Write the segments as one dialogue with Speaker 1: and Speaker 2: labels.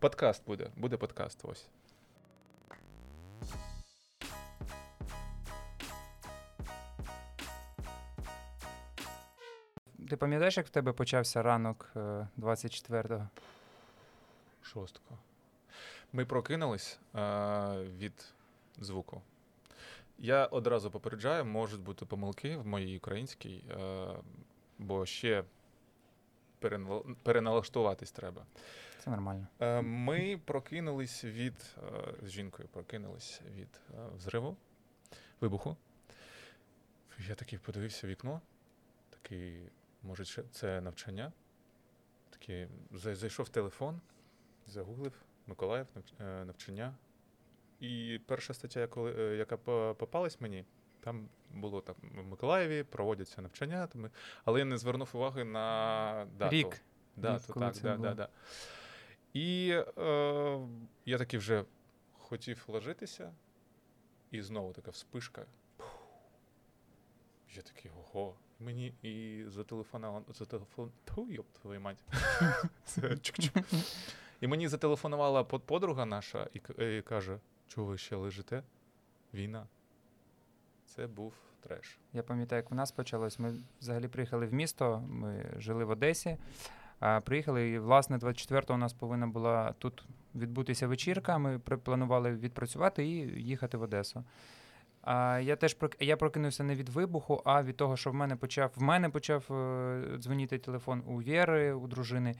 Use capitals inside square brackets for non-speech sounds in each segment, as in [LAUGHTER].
Speaker 1: Подкаст буде. Буде подкаст. Ось.
Speaker 2: Ти пам'ятаєш, як в тебе почався ранок е, 24-го?
Speaker 1: Шостко. Ми прокинулись е, від звуку. Я одразу попереджаю, можуть бути помилки в моїй українській, е, бо ще переналаштуватись треба.
Speaker 2: Це нормально.
Speaker 1: Е, Ми прокинулись від е, з жінкою прокинулись від е, взриву, вибуху. Я такий подивився в вікно, такий, може, це навчання. Такий, зайшов в телефон, загуглив Миколаїв навчання. І перша стаття, яка, попалась мені, там було там в Миколаєві проводяться навчання, там, але я не звернув уваги на дату.
Speaker 2: Рік.
Speaker 1: Дату,
Speaker 2: Рік,
Speaker 1: так, да, да, да. І е, я таки вже хотів ложитися, і знову така вспишка. Пух. Я такий, ого. Мені і зателефонувала, зателефон... Тьфу, йоп, твою мать. [LAUGHS] І мені зателефонувала подруга наша і, і каже, чого ви ще лежите? Війна. Це був треш.
Speaker 2: Я пам'ятаю, як в нас почалось. Ми взагалі приїхали в місто, ми жили в Одесі. А приїхали, і власне 24-го у нас повинна була тут відбутися вечірка. Ми планували відпрацювати і їхати в Одесу. А я теж я прокинувся не від вибуху, а від того, що в мене почав в мене почав е, дзвонити телефон у Вєри, у дружини.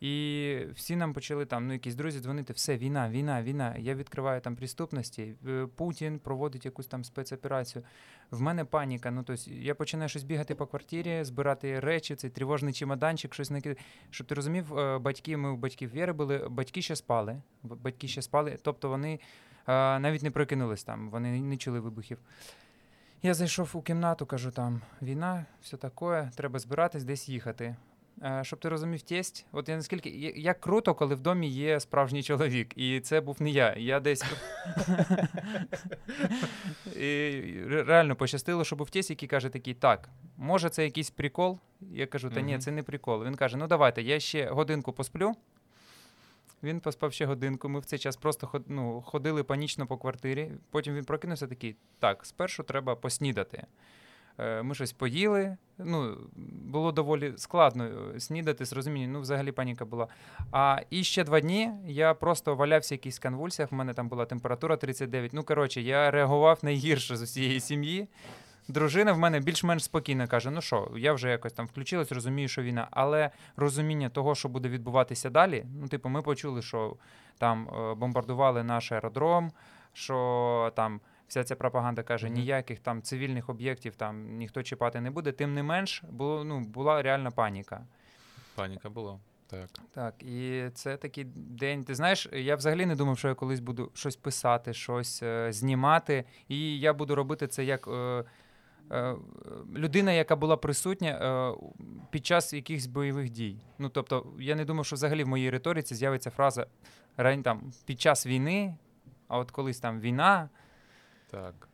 Speaker 2: І всі нам почали там, ну якісь друзі дзвонити, все, війна, війна, війна. Я відкриваю там приступності. е, Путін проводить якусь там спецоперацію. В мене паніка. Ну тобто я починаю щось бігати по квартирі, збирати речі, цей тривожний чемоданчик, щось накидати. Щоб ти розумів, е, батьки, ми у батьків Віри були, батьки ще спали. Батьки ще спали, тобто вони е, навіть не прокинулись там, вони не чули вибухів. Я зайшов у кімнату, кажу, там війна, все таке, треба збиратись, десь їхати. Е, Щоб ти розумів, тесть, от я наскільки як круто, коли в домі є справжній чоловік, і це був не я. Я десь і реально пощастило, що був тесть, який каже такий: так, може, це якийсь прикол? Я кажу, та ні, це не прикол. Він каже: ну давайте, я ще годинку посплю. Він поспав ще годинку. Ми в цей час просто ну, ходили панічно по квартирі. Потім він прокинувся такий: так, спершу треба поснідати. Е, Ми щось поїли. Ну, було доволі складно е, снідати з розумінням. Ну, взагалі паніка була. А і ще два дні я просто валявся в якихось конвульсіях. У мене там була температура 39. Ну, коротше, я реагував найгірше з усієї сім'ї. Дружина в мене більш-менш спокійно каже: ну що, я вже якось там включилась, розумію, що війна. Але розуміння того, що буде відбуватися далі, ну, типу, ми почули, що там е, бомбардували наш аеродром, що там вся ця пропаганда каже,
Speaker 1: Мгм.
Speaker 2: ніяких там цивільних об'єктів там ніхто чіпати не буде. Тим не менш, було, ну, була реальна паніка.
Speaker 1: Паніка була. Так.
Speaker 2: Так, і це такий день. Ти знаєш, я взагалі не думав, що я колись буду щось писати, щось е, знімати, і я буду робити це як. Е, е, Людина, яка була присутня е, під час якихось бойових дій. Ну тобто, я не думав, що взагалі в моїй риториці з'явиться фраза рань там під час війни, а от колись там війна.
Speaker 1: Так.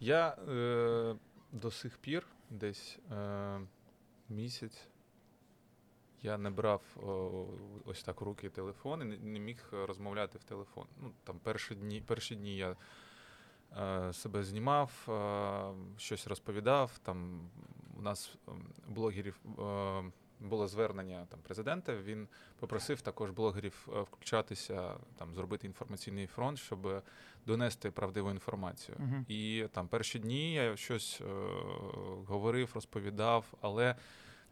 Speaker 1: Я е, до сих пір десь е, місяць я не брав о, ось так руки телефон і не, не міг розмовляти в телефон. Ну, там перші дні, перші дні я е, себе знімав, е, щось розповідав. Там у нас блогерів е, було звернення там, президента. Він попросив також блогерів е, включатися, там, зробити інформаційний фронт, щоб донести правдиву інформацію.
Speaker 2: Мгм.
Speaker 1: І там перші дні я щось е, говорив, розповідав, але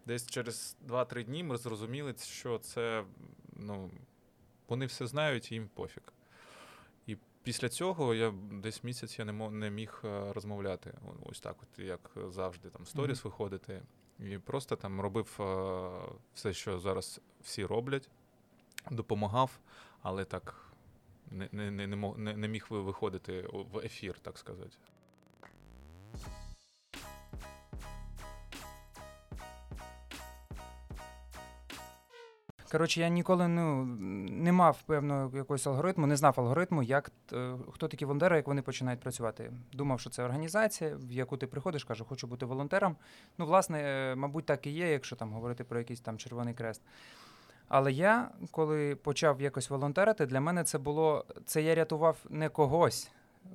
Speaker 1: десь через 2-3 дні ми зрозуміли, що це ну, вони все знають і їм пофіг. І після цього я десь місяць я не, міг е, розмовляти. Ось так, от як завжди, там сторіс
Speaker 2: Мгм.
Speaker 1: виходити. І просто там робив е, все, що зараз всі роблять, допомагав, але так не, не, не, не, не, не міг виходити в ефір, так сказати.
Speaker 2: Коротше, я ніколи ну, не мав певного якогось алгоритму, не знав алгоритму, як е, хто такі волонтери, як вони починають працювати. Думав, що це організація, в яку ти приходиш, кажу, хочу бути волонтером. Ну, власне, е, мабуть, так і є, якщо там говорити про якийсь там Червоний Крест. Але я, коли почав якось волонтерити, для мене це було. Це я рятував не когось.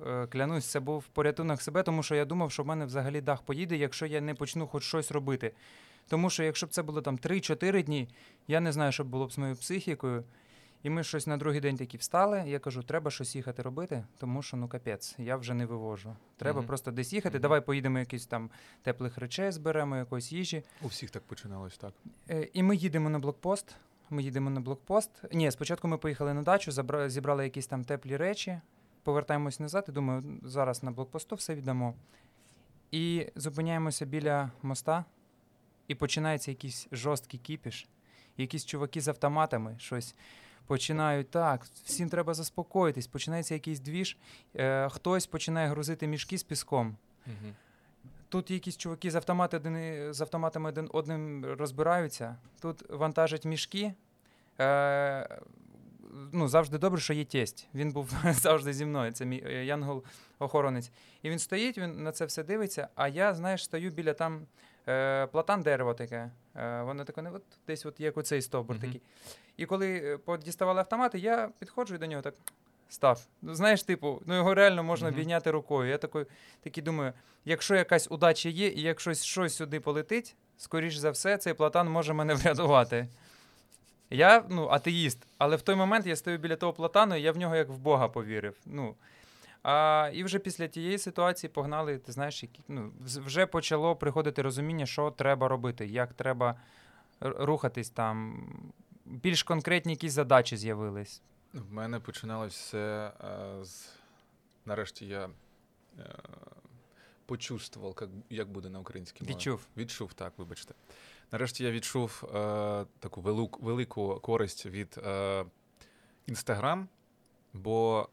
Speaker 2: Е, Клянусь, це був порятунок себе, тому що я думав, що в мене взагалі дах поїде, якщо я не почну хоч щось робити. Тому що якщо б це було там 3-4 дні, я не знаю, що б було б з моєю психікою. І ми щось на другий день такі встали. Я кажу, треба щось їхати робити, тому що ну капець, я вже не вивожу. Треба
Speaker 1: Мгм.
Speaker 2: просто десь їхати.
Speaker 1: Мгм.
Speaker 2: Давай поїдемо якісь там теплих речей, зберемо якоїсь їжі.
Speaker 1: У всіх так починалось, так.
Speaker 2: Е, І ми їдемо на блокпост. Ми їдемо на блокпост. Ні, спочатку ми поїхали на дачу, забра- зібрали якісь там теплі речі, повертаємось назад і думаю, зараз на блокпосту все віддамо. І зупиняємося біля моста, і починається якийсь жорсткий кіпіш. Якісь чуваки з автоматами щось починають так, всім треба заспокоїтись, починається якийсь двіж, е, хтось починає грузити мішки з піском.
Speaker 1: Угу.
Speaker 2: Тут якісь чуваки з, автомати один, з автоматами один одним розбираються. Тут вантажать мішки. Е, ну, завжди добре, що є тесть. Він був [LAUGHS] завжди зі мною. Це мій е, янгол-охоронець. І він стоїть, він на це все дивиться. А я, знаєш, стою біля там е, платан дерево таке. Е, воно таке, не от десь от як оцей стовбур
Speaker 1: Мгм.
Speaker 2: такий. І коли е, подіставали автомати, я підходжу і до нього так став. Ну, знаєш, типу, ну його реально можна
Speaker 1: Мгм.
Speaker 2: обійняти рукою. Я такий, такий думаю, якщо якась удача є, і якщо щось сюди полетить, скоріш за все, цей платан може мене [LAUGHS] врятувати. Я ну, атеїст, але в той момент я стою біля того платану, і я в нього як в Бога повірив. Ну, а, і вже після тієї ситуації погнали, ти знаєш, які, ну, вже почало приходити розуміння, що треба робити, як треба рухатись там. Більш конкретні якісь задачі з'явились.
Speaker 1: В мене починалось все з. Нарешті я е, почувствував, як, як буде на українській мові.
Speaker 2: Відчув.
Speaker 1: Відчув, так, вибачте. Нарешті я відчув е, таку велику, велику користь від е, бо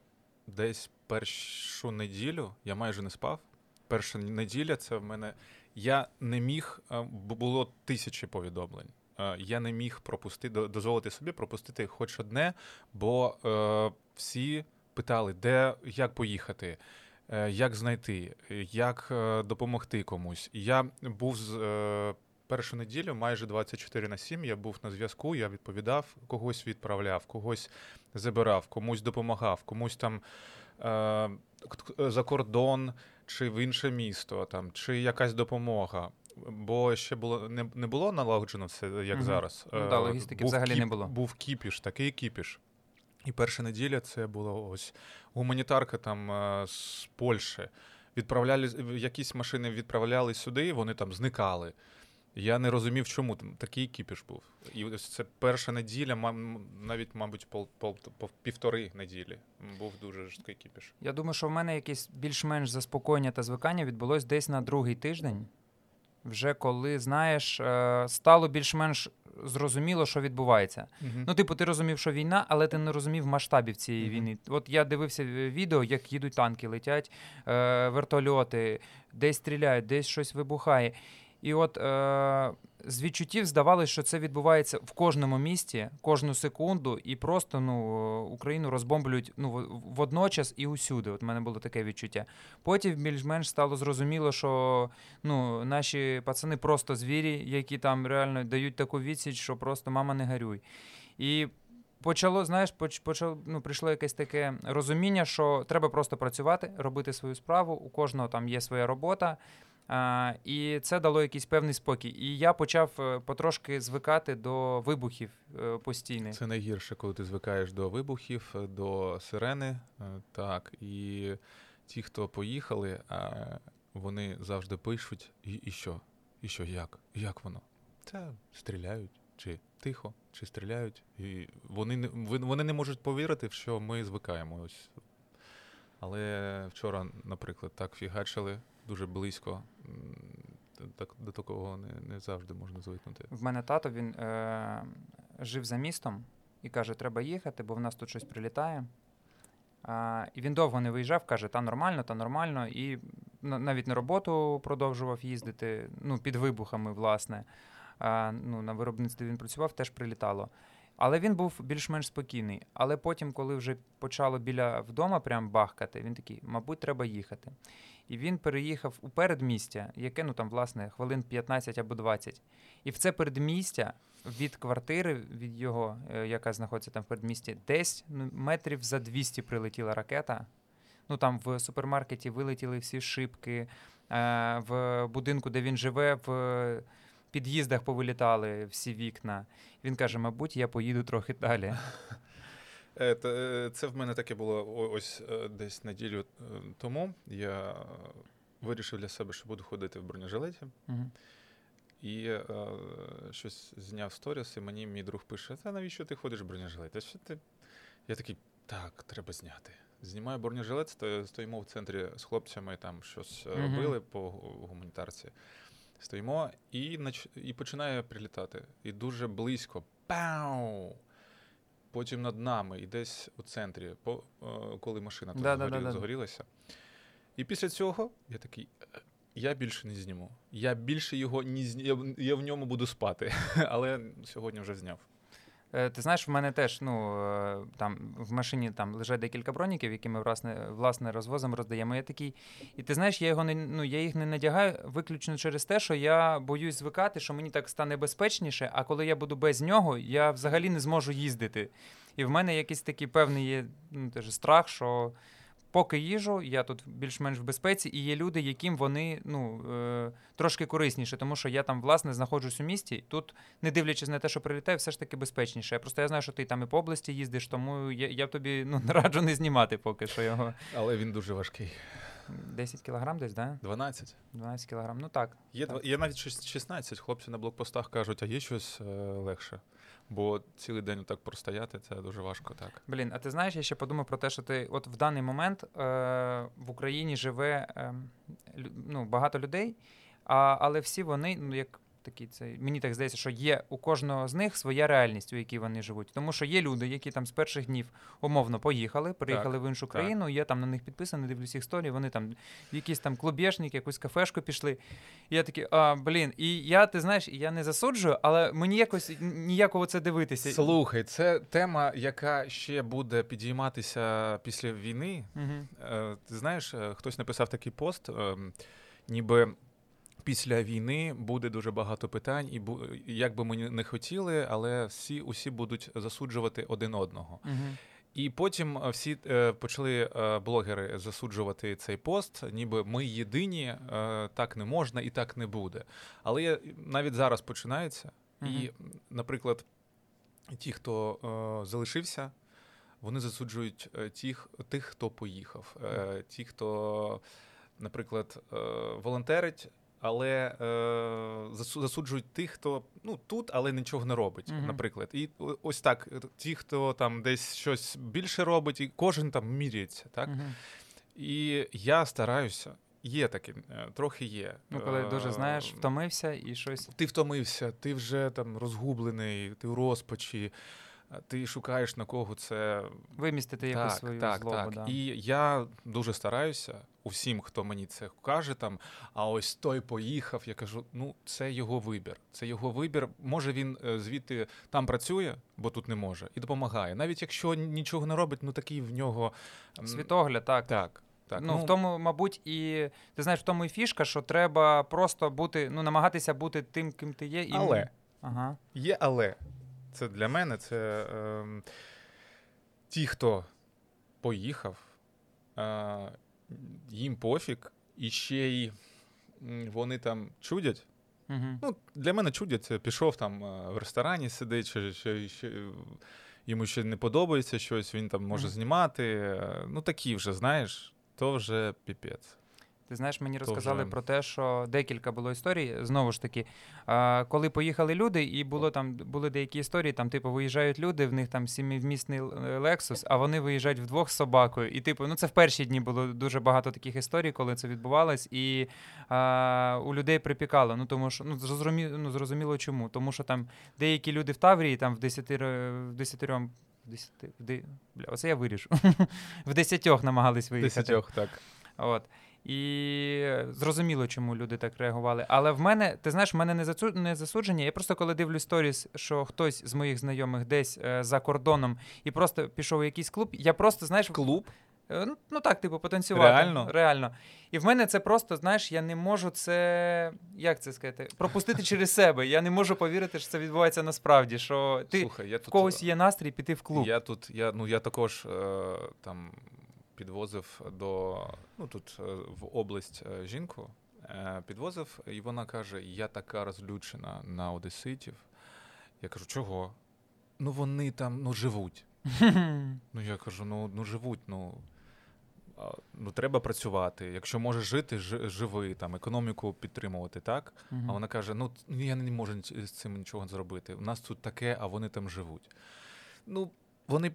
Speaker 1: десь першу неділю я майже не спав. Перша неділя це в мене. Я не міг, е, бо було тисячі повідомлень. Е, Я не міг пропустити, дозволити собі пропустити хоч одне, бо е, всі питали, де як поїхати, е, як знайти, як е, допомогти комусь. Я був з е, першу неділю, майже 24 на 7, я був на зв'язку, я відповідав, когось відправляв, когось забирав, комусь допомагав, комусь там за кордон чи в інше місто, там, чи якась допомога. Бо ще було не, не було налагоджено все, як
Speaker 2: Мгм.
Speaker 1: зараз.
Speaker 2: Ну да,
Speaker 1: Е,
Speaker 2: логістики
Speaker 1: був
Speaker 2: взагалі не було.
Speaker 1: Був кіпіш, такий кіпіш. І перша неділя це було ось гуманітарка там е, з Польщі. Відправляли якісь машини відправляли сюди, вони там зникали. Я не розумів, чому там такий кіпіш був. І ось це перша неділя, навіть, мабуть, пол, пол, пол- півтори неділі. Був дуже жорсткий кіпіш.
Speaker 2: Я думаю, що в мене якесь більш-менш заспокоєння та звикання відбулось десь на другий тиждень. Вже коли, знаєш, е, стало більш-менш зрозуміло, що відбувається. Ну, типу, ти розумів, що війна, але ти не розумів масштабів цієї
Speaker 1: Мгм.
Speaker 2: війни. От я дивився відео, як їдуть танки, летять е, вертольоти, десь стріляють, десь щось вибухає. І от е, з відчуттів здавалося, що це відбувається в кожному місті, кожну секунду, і просто ну, е, Україну розбомблюють ну, водночас і усюди. От в мене було таке відчуття. Потім більш-менш стало зрозуміло, що ну, наші пацани просто звірі, які там реально дають таку відсіч, що просто мама не гарюй. І почало, знаєш, поч, почало, ну, прийшло якесь таке розуміння, що треба просто працювати, робити свою справу. У кожного там є своя робота. І це дало якийсь певний спокій. І я почав е, потрошки звикати до вибухів е, постійних.
Speaker 1: Це найгірше, коли ти звикаєш до вибухів, е, до сирени. Так, і ті, хто поїхали, вони завжди пишуть: і, і що? І що, як? Як воно? Це стріляють, чи тихо, чи стріляють. І вони не вони не можуть повірити, що ми звикаємо. Ось. Але вчора, наприклад, так фігачили дуже близько. Так, до такого не, не завжди можна звикнути.
Speaker 2: В мене тато він е, жив за містом і каже, треба їхати, бо в нас тут щось прилітає. А, і він довго не виїжджав, каже, та нормально, та нормально. І навіть на роботу продовжував їздити, ну, під вибухами, власне. А, ну, на виробництві він працював, теж прилітало. Але він був більш-менш спокійний. Але потім, коли вже почало біля вдома прям бахкати, він такий, мабуть, треба їхати. І він переїхав у передмістя, яке ну там, власне, хвилин 15 або 20. І в це передмістя від квартири, від його, е, яка знаходиться там в передмісті, десь ну, метрів за 200 прилетіла ракета. Ну там в супермаркеті вилетіли всі шибки, е, в будинку, де він живе, в під'їздах повилітали всі вікна. Він каже: мабуть, я поїду трохи далі. [LAUGHS]
Speaker 1: Е, е, Це в мене таке було ось е, десь неділю тому. Я вирішив для себе, що буду ходити в бронежилеті. І е, щось зняв сторіс, і мені мій друг пише: Та навіщо ти ходиш в бронежилет? Що ти? Я такий, так, треба зняти. Знімаю бронежилет, сто- стоїмо в центрі з хлопцями, там щось е,
Speaker 2: Мгм.
Speaker 1: робили по гуманітарці. Стоїмо і, нач... і починає прилітати. І дуже близько. Пау! Потім над нами, і десь у центрі, по, е, коли машина тут
Speaker 2: да,
Speaker 1: згорі, да, да, загорілася. І після цього я такий. «Е, Я більше не зніму. Я більше його не зні... я в ньому буду спати. [LAUGHS] Але сьогодні вже зняв.
Speaker 2: Е, Ти знаєш, в мене теж ну е, там в машині там лежать декілька броніків, які ми власне власне розвозимо, роздаємо. Я такий, і ти знаєш, я його не ну я їх не надягаю виключно через те, що я боюсь звикати, що мені так стане безпечніше. А коли я буду без нього, я взагалі не зможу їздити. І в мене якийсь такий певний є ну, теж страх, що поки їжу, я тут більш-менш в безпеці, і є люди, яким вони ну е, трошки корисніше, тому що я там власне знаходжусь у місті. Тут не дивлячись на те, що прилітає, все ж таки безпечніше. Я просто я знаю, що ти там і по області їздиш, тому я, я б тобі ну, не [LAUGHS] раджу не знімати поки що його.
Speaker 1: Але він дуже важкий.
Speaker 2: 10 кілограм десь, да?
Speaker 1: 12.
Speaker 2: 12 кілограм. Ну так.
Speaker 1: Є,
Speaker 2: Так.
Speaker 1: є навіть щось 16. Хлопці на блокпостах кажуть, а є щось е, легше. Бо цілий день так простояти це дуже важко, так.
Speaker 2: Блін, а ти знаєш, я ще подумав про те, що ти от в даний момент е, в Україні живе е, ну, багато людей, а, але всі вони, ну як такі, це мені так здається, що є у кожного з них своя реальність, у якій вони живуть. Тому що є люди, які там з перших днів умовно поїхали, приїхали в іншу
Speaker 1: так.
Speaker 2: країну. Я там на них підписаний, дивлюсь їх історії. Вони там в якийсь там клубєшник, якусь кафешку пішли. І я такий, а блін, і я, ти знаєш, я не засуджую, але мені якось ніяково це дивитися.
Speaker 1: Слухай, це тема, яка ще буде підійматися після війни.
Speaker 2: Угу.
Speaker 1: Ти знаєш, е, хтось написав такий пост, ем, ніби після війни буде дуже багато питань, і бу- як би ми не хотіли, але всі усі будуть засуджувати один одного.
Speaker 2: Угу.
Speaker 1: І потім е, всі е, почали е, блогери засуджувати цей пост, ніби ми єдині, е, так не можна і так не буде. Але я, навіть зараз починається, і, наприклад, ті, хто е, залишився, вони засуджують тих, тих, хто поїхав. Ті, хто, наприклад, волонтерить. Але е, засуджують тих, хто ну тут, але нічого не робить,
Speaker 2: Мгм.
Speaker 1: наприклад. І ось так, е, ті, хто там десь щось більше робить, і кожен там міряється, так?
Speaker 2: Угу.
Speaker 1: І я стараюся. Є таке, е, трохи є.
Speaker 2: Ну, коли дуже знаєш,
Speaker 1: Е,
Speaker 2: втомився і щось.
Speaker 1: ти втомився, ти вже там розгублений, ти у розпачі, е, ти шукаєш на кого це.
Speaker 2: Вимістити якусь свою
Speaker 1: так,
Speaker 2: злобу.
Speaker 1: так.
Speaker 2: Да.
Speaker 1: І я дуже стараюся усім, хто мені це каже, там, а ось той поїхав. Я кажу: ну, це його вибір. Це його вибір. Може він е, звідти там працює, бо тут не може, і допомагає. Навіть якщо нічого не робить, ну такий в нього
Speaker 2: Світогляд, так.
Speaker 1: Так, так.
Speaker 2: ну, в тому, мабуть, і ти знаєш, в тому і фішка, що треба просто бути, ну, намагатися бути тим, ким ти є. І...
Speaker 1: Але.
Speaker 2: Ага.
Speaker 1: Є але. Це для мене це ем, ті, хто поїхав, е, їм пофіг, і ще й вони там чудять.
Speaker 2: Угу.
Speaker 1: Ну, для мене чудять, пішов там е, в ресторані сидить, чи, чи, чи йому ще не подобається щось, він там може
Speaker 2: Мгм.
Speaker 1: знімати. е, Ну, такі вже, знаєш, то вже піпець.
Speaker 2: Ти знаєш, мені розказали
Speaker 1: вже-
Speaker 2: про те, що декілька було історій. Знову ж таки, коли поїхали люди, і було там були деякі історії, там, типу, виїжджають люди, в них там сімівмісний Lexus, а вони виїжджають вдвох з собакою. І, типу, ну це в перші дні було дуже багато таких історій, коли це відбувалось, і а, у людей припікало. Ну тому що ну зрозуміло, ну, зрозуміло чому. Тому що там деякі люди в Таврії, там в десятиро, в десятирьом. Десяти, в де, бля, оце я вирішу. [LAUGHS] в десятьох намагались виїхати.
Speaker 1: Десятьох, так.
Speaker 2: От. І зрозуміло, чому люди так реагували. Але в мене, ти знаєш, в мене не зацу... не засудження. Я просто коли дивлюсь сторіс, що хтось з моїх знайомих десь е, за кордоном і просто пішов у якийсь клуб, я просто, знаєш,
Speaker 1: Клуб?
Speaker 2: Е, Ну, ну так, типу, потанцювати.
Speaker 1: Реально?
Speaker 2: Реально. І в мене це просто, знаєш, я не можу це. Як це сказати? Пропустити через себе. Я не можу повірити, що це відбувається насправді. Що ти
Speaker 1: Слухай, я
Speaker 2: в
Speaker 1: тут,
Speaker 2: когось є настрій піти в клуб.
Speaker 1: Я тут, я, ну, я також е, там підвозив до, ну тут е, в область е, жінку, е, підвозив, і вона каже: я така розлючена на одеситів. Я кажу, чого? Ну вони там ну, живуть. [LAUGHS] Ну я кажу, ну, ну живуть, ну. Ну, треба працювати. Якщо можеш жити, жи- живи, там, економіку підтримувати, так? А вона каже: ну я не можу з цим нічого зробити. У нас тут таке, а вони там живуть. Ну, вони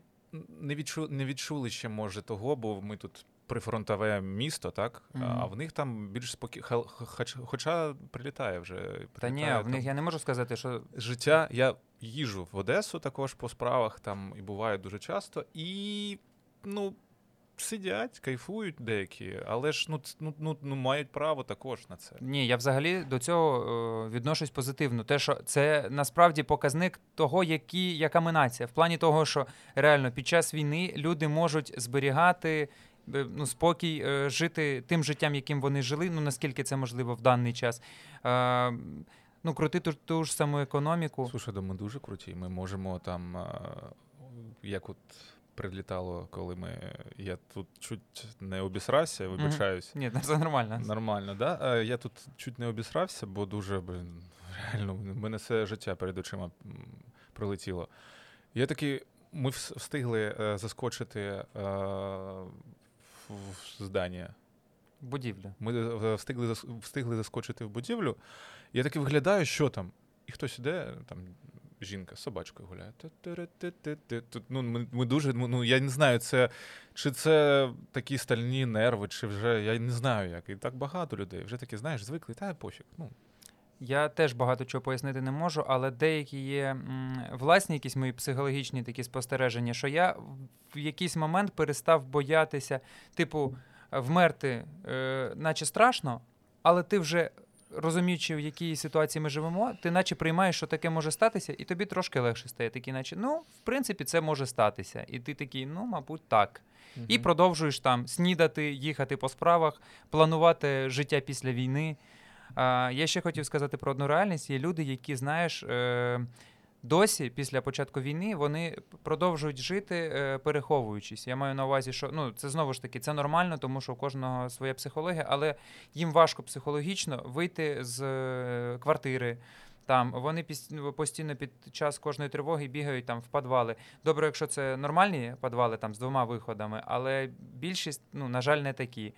Speaker 1: не, відчу, не відчули ще, може, того, бо ми тут прифронтове місто, так? А в них там більш спокій. ха- ха- хоч- Хоча прилітає вже.
Speaker 2: Та ні,
Speaker 1: прилітає
Speaker 2: в них я не можу сказати, що
Speaker 1: Життя. Я їжу в Одесу також по справах, там і буває дуже часто. І, ну. Сидять, кайфують деякі, але ж ну, ну, ну, ну мають право також на це.
Speaker 2: ні, я взагалі до цього е, відношусь позитивно. Те, що це насправді показник того, які, яка ми нація. В плані того, що реально під час війни люди можуть зберігати е, ну, спокій, е, жити тим життям, яким вони жили, ну наскільки це можливо в даний час. Е, ну, крутити ту, ту ж саму економіку.
Speaker 1: Слушай, да ми дуже круті. Ми можемо там, як от прилітало, коли ми. Я тут чуть не обісрався, вибачаюсь.
Speaker 2: Ні, це нормально.
Speaker 1: Нормально, да? Я тут чуть не обісрався, бо дуже, блін, реально, в мене все життя перед очима м, пролетіло. Я такий, ми встигли е, заскочити е, в в здання.
Speaker 2: Будівля.
Speaker 1: Ми е, встигли, встигли заскочити в будівлю. Я таки виглядаю, що там. І хтось іде, там жінка з собачкою гуляє. Ну, ми, ми дуже, ну, я не знаю, це, чи це такі стальні нерви, чи вже я не знаю як. І так багато людей. Вже такі, знаєш, звикли, та пофіг. Ну,
Speaker 2: Я теж багато чого пояснити не можу, але деякі є м, власні якісь мої психологічні такі спостереження, що я в якийсь момент перестав боятися, типу, вмерти, е, наче страшно, але ти вже. Розуміючи, в якій ситуації ми живемо, ти наче приймаєш, що таке може статися, і тобі трошки легше стає. Такий, наче, ну, в принципі, це може статися. І ти такий, ну, мабуть, так. І продовжуєш там снідати, їхати по справах, планувати життя після війни. А, я ще хотів сказати про одну реальність. Є люди, які, знаєш, е, досі, після початку війни, вони продовжують жити, е, переховуючись. Я маю на увазі, що ну, це знову ж таки це нормально, тому що у кожного своя психологія, але їм важко психологічно вийти з е, квартири. Там вони постійно під час кожної тривоги бігають там в підвали. Добре, якщо це нормальні підвали там з двома виходами, але більшість, ну на жаль, не такі.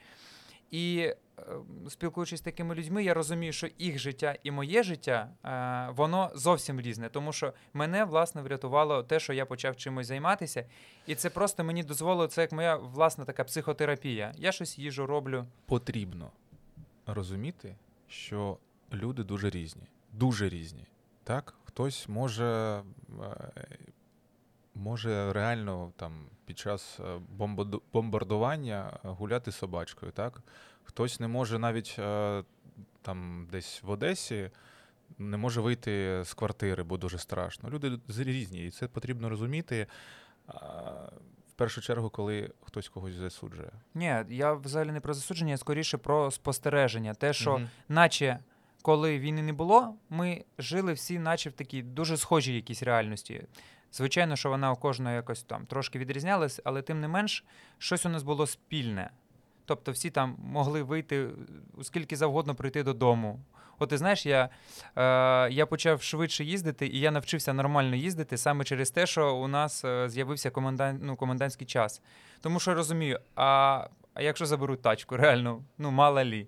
Speaker 2: І спілкуючись з такими людьми, я розумію, що їх життя і моє життя е, воно зовсім різне, тому що мене власне врятувало те, що я почав чимось займатися, і це просто мені дозволило це як моя власна така психотерапія. Я щось їжу, роблю.
Speaker 1: потрібно розуміти, що люди дуже різні. Дуже різні. Так? Хтось може, е, може реально там під час е, бомбардування гуляти собачкою. Так? Хтось не може навіть е, там десь в Одесі. Не може вийти з квартири, бо дуже страшно. Люди різні, і це потрібно розуміти в першу чергу, коли хтось когось засуджує.
Speaker 2: Ні, я взагалі не про засудження, а скоріше про спостереження. Те, що
Speaker 1: Мгм.
Speaker 2: наче коли війни не було, ми жили всі, наче в такій дуже схожій якійсь реальності. Звичайно, що вона у кожного якось там трошки відрізнялась, але тим не менш, щось у нас було спільне. Тобто всі там могли вийти скільки завгодно прийти додому. От ти знаєш, я, е, я почав швидше їздити, і я навчився нормально їздити саме через те, що у нас е, з'явився комендан, ну, комендантський час. Тому що розумію, а, а якщо заберуть тачку, [LAUGHS] реально, ну мало лі.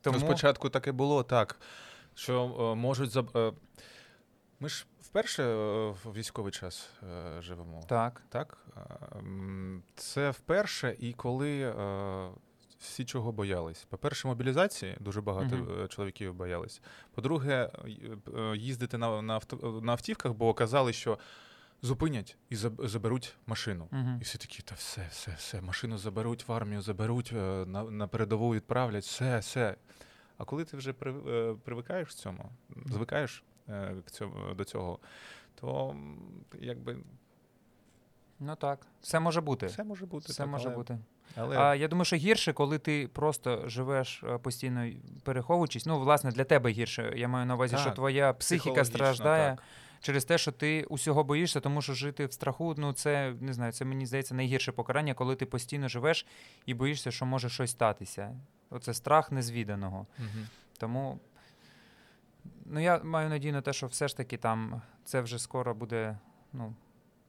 Speaker 2: Тому...
Speaker 1: Ну, спочатку таке було так, що е, можуть заб... е, Ми ж вперше е, в військовий час е, живемо.
Speaker 2: Так.
Speaker 1: Так? Це вперше, і коли е, всі чого боялись. По-перше, мобілізації дуже багато е, чоловіків боялись. По-друге, їздити на, на, авто, на автівках, бо казали, що зупинять і заберуть машину.
Speaker 2: Мгм.
Speaker 1: І всі такі, та все, все, все, машину заберуть в армію, заберуть, на, на передову відправлять, все, все. А коли ти вже при, привикаєш к цьому, звикаєш до цього, то якби
Speaker 2: Ну так, все може бути.
Speaker 1: все може бути.
Speaker 2: Все
Speaker 1: так,
Speaker 2: може
Speaker 1: але,
Speaker 2: бути.
Speaker 1: Але
Speaker 2: А я думаю, що гірше, коли ти просто живеш е, постійно переховуючись. Ну, власне, для тебе гірше. Я маю на увазі, що твоя психіка страждає
Speaker 1: так.
Speaker 2: через те, що ти усього боїшся, тому що жити в страху, ну це не знаю, це мені здається найгірше покарання, коли ти постійно живеш і боїшся, що може щось статися. Оце страх незвіданого.
Speaker 1: Мгм.
Speaker 2: Тому ну, я маю надію на те, що все ж таки там це вже скоро буде. Ну,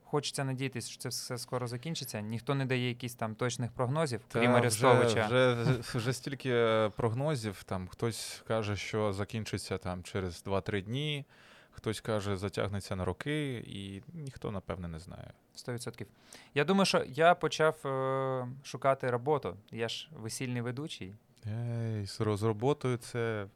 Speaker 2: хочеться надіятися, що це все скоро закінчиться. Ніхто не дає якісь там точних прогнозів,
Speaker 1: Та
Speaker 2: крім Арестовича.
Speaker 1: Вже, вже, вже стільки е, прогнозів. Там хтось каже, що закінчиться там через 2-3 дні, хтось каже, затягнеться на роки, і ніхто, напевне, не знає.
Speaker 2: 100%. Я думаю, що я почав е, шукати роботу. Я ж весільний ведучий.
Speaker 1: Ей, з, з роботою це.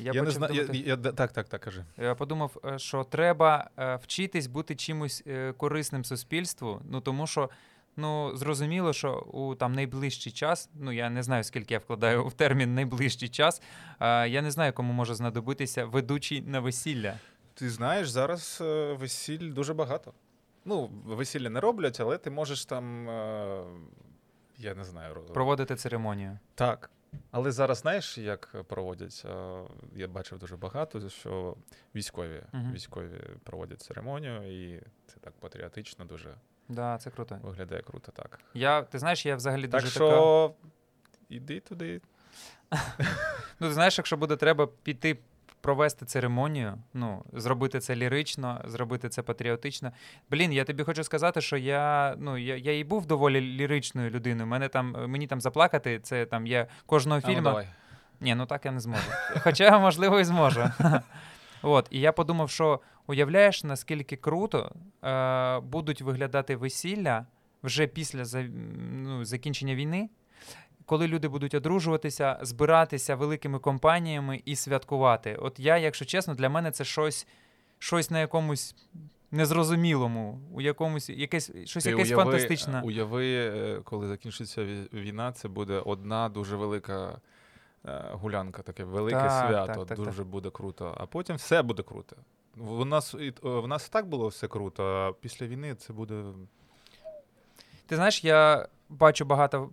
Speaker 2: Я,
Speaker 1: Я, не знаю. Я, я, так, так, так, кажи.
Speaker 2: я подумав, е, що треба е, вчитись бути чимось е, корисним суспільству. Ну тому що ну зрозуміло, що у там найближчий час, ну я не знаю, скільки я вкладаю в термін найближчий час. я не знаю, кому може знадобитися ведучий на весілля.
Speaker 1: Ти знаєш, зараз весіль дуже багато. Ну, весілля не роблять, але ти можеш там. Я не знаю.
Speaker 2: Проводити церемонію.
Speaker 1: Так. Але зараз знаєш, як проводять? Е, Я бачив дуже багато, що військові,
Speaker 2: Мгм.
Speaker 1: військові проводять церемонію, і це так патріотично дуже
Speaker 2: Да, це круто.
Speaker 1: виглядає круто. Так.
Speaker 2: Я, ти знаєш, я взагалі
Speaker 1: Так
Speaker 2: дуже така.
Speaker 1: іди туди. [LAUGHS]
Speaker 2: Ну, ти знаєш, якщо буде треба піти провести церемонію, ну, зробити це лірично, зробити це патріотично. Блін, я тобі хочу сказати, що я, ну, я, я і був доволі ліричною людиною. Мене там, мені там заплакати, це там є кожного
Speaker 1: А, ну,
Speaker 2: фільму.
Speaker 1: давай.
Speaker 2: Ні, ну так я не зможу. Хоча, можливо, і зможу. [LAUGHS] От, і я подумав, що уявляєш, наскільки круто е, будуть виглядати весілля вже після за- ну, закінчення війни, коли люди будуть одружуватися, збиратися великими компаніями і святкувати. От я, якщо чесно, для мене це щось, щось на якомусь незрозумілому, у якомусь якесь щось
Speaker 1: Ти
Speaker 2: якесь
Speaker 1: уяви,
Speaker 2: фантастичне.
Speaker 1: Уяви, е, коли закінчиться війна, це буде одна дуже велика е, гулянка, таке велике
Speaker 2: Так,
Speaker 1: свято.
Speaker 2: так, так,
Speaker 1: дуже буде круто. А потім все буде круто. В нас, е, в нас і так було все круто, а після війни це буде.
Speaker 2: Ти знаєш, я бачу багато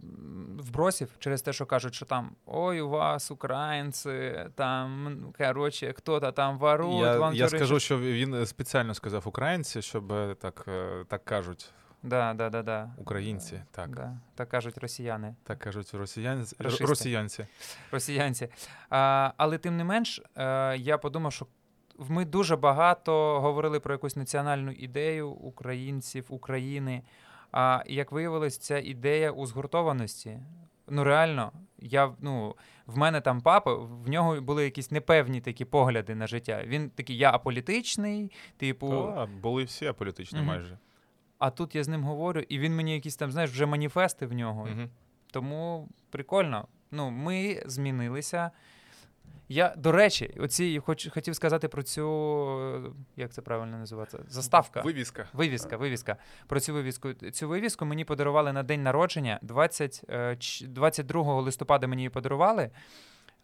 Speaker 2: вбросів через те, що кажуть, що там ой, у вас українці, там коротше, хто-то там ворує,
Speaker 1: Я,
Speaker 2: вам
Speaker 1: я скажу, що він спеціально сказав українці, щоб е, так, е, так кажуть
Speaker 2: Да, да, да, да.
Speaker 1: українці. Так,
Speaker 2: Да, так кажуть росіяни,
Speaker 1: так кажуть росіянці.
Speaker 2: Рашисти.
Speaker 1: росіянці.
Speaker 2: росіянці. А, але тим не менш, е, я подумав, що ми дуже багато говорили про якусь національну ідею українців, України. А як виявилось, ця ідея у згуртованості. Ну, реально, я ну, в мене там папа, в нього були якісь непевні такі погляди на життя. Він такий, я аполітичний, типу,
Speaker 1: Та, були всі аполітичні
Speaker 2: Мгм.
Speaker 1: майже.
Speaker 2: а тут я з ним говорю, і він мені якісь там, знаєш, вже маніфести в нього.
Speaker 1: Мгм.
Speaker 2: Тому прикольно. Ну, ми змінилися. Я, до речі, оці хоч, хотів сказати про цю, е, як це правильно називається? Заставка.
Speaker 1: Вивіска.
Speaker 2: Вивіска, вивіска. Про цю вивіску. Цю вивіску мені подарували на день народження. 20, е, 22 листопада мені її подарували.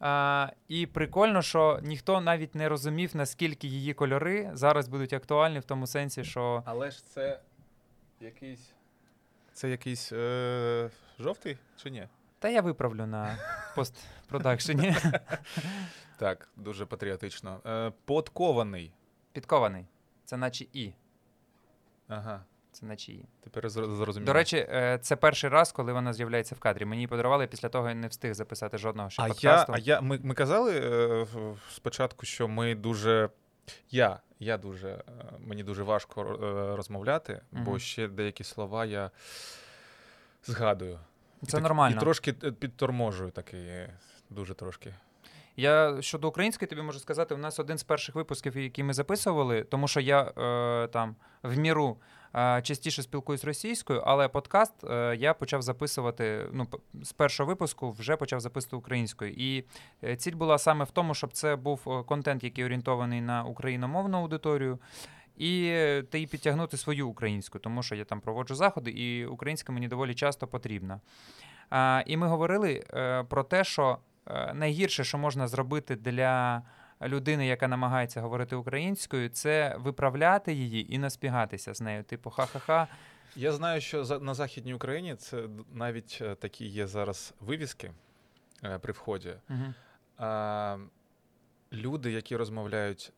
Speaker 2: А, і прикольно, що ніхто навіть не розумів, наскільки її кольори зараз будуть актуальні в тому сенсі, що
Speaker 1: Але ж це якийсь. Це якийсь е, жовтий чи ні?
Speaker 2: Та я виправлю на постпродакшені. [LAUGHS]
Speaker 1: Так, дуже патріотично. Е, подкований.
Speaker 2: Підкований. Це наче і.
Speaker 1: Ага.
Speaker 2: Це наче і.
Speaker 1: Тепер зро- зрозуміло.
Speaker 2: До речі, е, це перший раз, коли вона з'являється в кадрі. Мені її подарували після того, я не встиг записати жодного ще
Speaker 1: а я,
Speaker 2: подкасту.
Speaker 1: а я, ми, ми казали е, в- спочатку, що ми дуже. Я, я дуже, е, мені дуже важко е, розмовляти, бо
Speaker 2: Мгм.
Speaker 1: ще деякі слова я згадую.
Speaker 2: Це
Speaker 1: так-
Speaker 2: нормально.
Speaker 1: І трошки е, підторможую такий, е, дуже трошки.
Speaker 2: Я щодо української тобі можу сказати, у нас один з перших випусків, які ми записували, тому що я е, там в міру е, частіше спілкуюсь російською, але подкаст е, я почав записувати. Ну, з першого випуску вже почав записувати українською. І е, ціль була саме в тому, щоб це був контент, який орієнтований на україномовну аудиторію. І е, та й підтягнути свою українську, тому що я там проводжу заходи, і українська мені доволі часто потрібна. А, І ми говорили е, про те, що е, найгірше, що можна зробити для людини, яка намагається говорити українською, це виправляти її і наспігатися з нею. Типу, ха-ха-ха.
Speaker 1: Я знаю, що на Західній Україні це навіть такі є зараз вивіски при вході.
Speaker 2: Угу.
Speaker 1: А, люди, які розмовляють,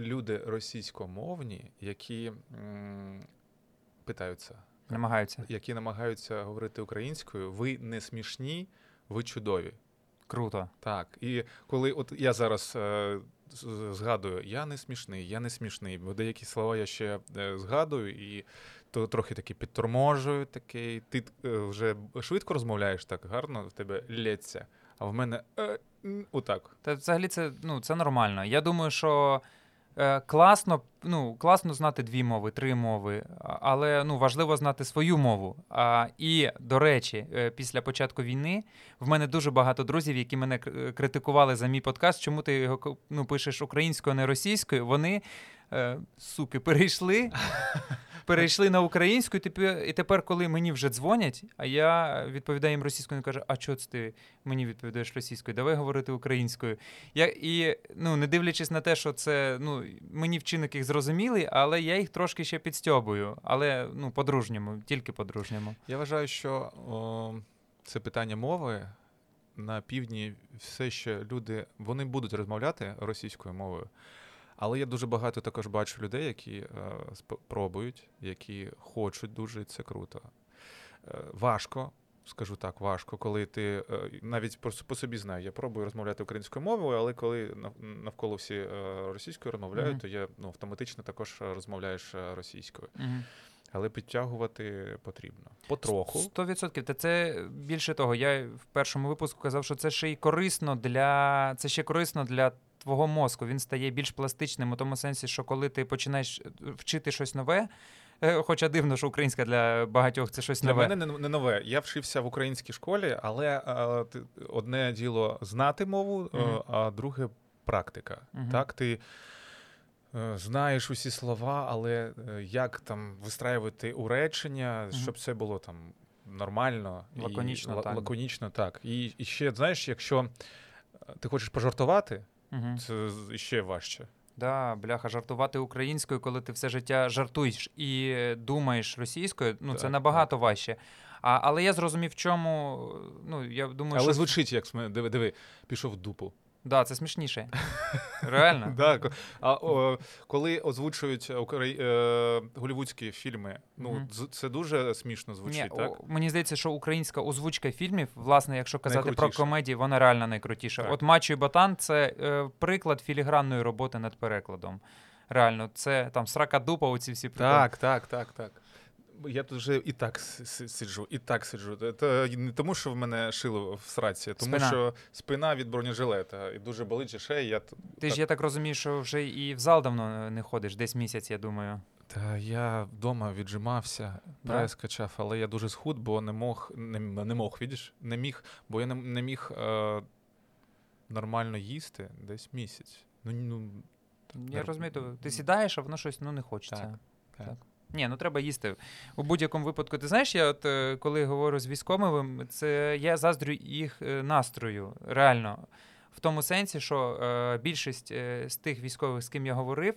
Speaker 1: люди російськомовні, які м, питаються,
Speaker 2: Намагаються.
Speaker 1: які намагаються говорити українською, ви не смішні, ви чудові.
Speaker 2: Круто.
Speaker 1: Так. І коли от я зараз е, згадую, я не смішний, я не смішний, бо деякі слова я ще е, згадую і то трохи таки підторможую, такий. Ти е, вже швидко розмовляєш так гарно, в тебе лється, а в мене е, м, отак.
Speaker 2: Та взагалі це, ну, це нормально. Я думаю, що класно, ну, класно знати дві мови, три мови, але ну, важливо знати свою мову. А, і, до речі, е, після початку війни в мене дуже багато друзів, які мене е, критикували за мій подкаст, чому ти його ну, пишеш українською, а не російською. Вони, е, суки, перейшли. Перейшли на українську, і тепер, і тепер, коли мені вже дзвонять, а я відповідаю їм російською, вони кажуть, а чого це ти мені відповідаєш російською? Давай говорити українською. Я, і ну, не дивлячись на те, що це ну, мені вчинок їх зрозумілий, але я їх трошки ще підстьобую. Але ну, по-дружньому, тільки по-дружньому.
Speaker 1: Я вважаю, що о, це питання мови. На півдні все ще люди вони будуть розмовляти російською мовою. Але я дуже багато також бачу людей, які е, сп- пробують, які хочуть дуже, і це круто. Е, важко, скажу так, важко, коли ти е, навіть по, по собі знаю, я пробую розмовляти українською мовою, але коли навколо всі російською розмовляють,
Speaker 2: Мгм.
Speaker 1: то я ну, автоматично також розмовляєш російською.
Speaker 2: Угу.
Speaker 1: Але підтягувати потрібно. Потроху.
Speaker 2: Сто відсотків. Та це більше того. Я в першому випуску казав, що це ще й корисно для це ще корисно для твого мозку. Він стає більш пластичним у тому сенсі, що коли ти починаєш е, вчити щось нове. е, Хоча дивно, що українська для багатьох це щось
Speaker 1: Для
Speaker 2: нове.
Speaker 1: мене не, нове. Я вчився в українській школі, але е, ти- одне діло знати мову, е,
Speaker 2: Мгм.
Speaker 1: а друге практика.
Speaker 2: Мгм.
Speaker 1: Так, ти е, знаєш усі слова, але е, як там вистраювати у речення, щоб це було там нормально
Speaker 2: Лаконічно,
Speaker 1: і
Speaker 2: так.
Speaker 1: лаконічно, так. І, і ще, знаєш, якщо е, ти хочеш пожартувати,
Speaker 2: Угу.
Speaker 1: це ще важче.
Speaker 2: Да, бляха, жартувати українською, коли ти все життя жартуєш і думаєш російською, ну це
Speaker 1: Так,
Speaker 2: набагато важче. А, але я зрозумів, в чому. Ну, я думаю,
Speaker 1: Але
Speaker 2: що
Speaker 1: звучить, як диви, диви, пішов в дупу.
Speaker 2: Да, це смішніше. Реально. [LAUGHS]
Speaker 1: Да, а о, коли озвучують украї... е, голівудські фільми, ну з- це дуже смішно звучить,
Speaker 2: Ні,
Speaker 1: так?
Speaker 2: о, мені здається, що українська озвучка фільмів, власне, якщо казати про комедії, вона реально найкрутіша.
Speaker 1: Так.
Speaker 2: От Мачо і Ботан це е, приклад філігранної роботи над перекладом. Реально, це там срака дупа, оці всі приколи.
Speaker 1: Так, так, так, так. Я тут вже і так сиджу, і так сиджу. Це не тому, що в мене шило в сраці, а тому
Speaker 2: Спина.
Speaker 1: що спина від бронежилета і дуже болить же шея. Я...
Speaker 2: Ти ж я так розумію, що вже і в зал давно не ходиш, десь місяць, я думаю.
Speaker 1: Та я вдома віджимався,
Speaker 2: Да?
Speaker 1: качав, але я дуже схуд, бо не мог, не, не мог, видиш, не міг, бо я не, не міг е, нормально їсти десь місяць. Ну, ну,
Speaker 2: Я
Speaker 1: Нер-
Speaker 2: розумію, ти сідаєш, а воно щось ну, не хочеться.
Speaker 1: Так, так.
Speaker 2: Ні, ну треба їсти. У будь-якому випадку, ти знаєш, я от е, коли говорю з військовими, це я заздрю їх е, настрою, реально. В тому сенсі, що е, більшість е, з тих військових, з ким я говорив,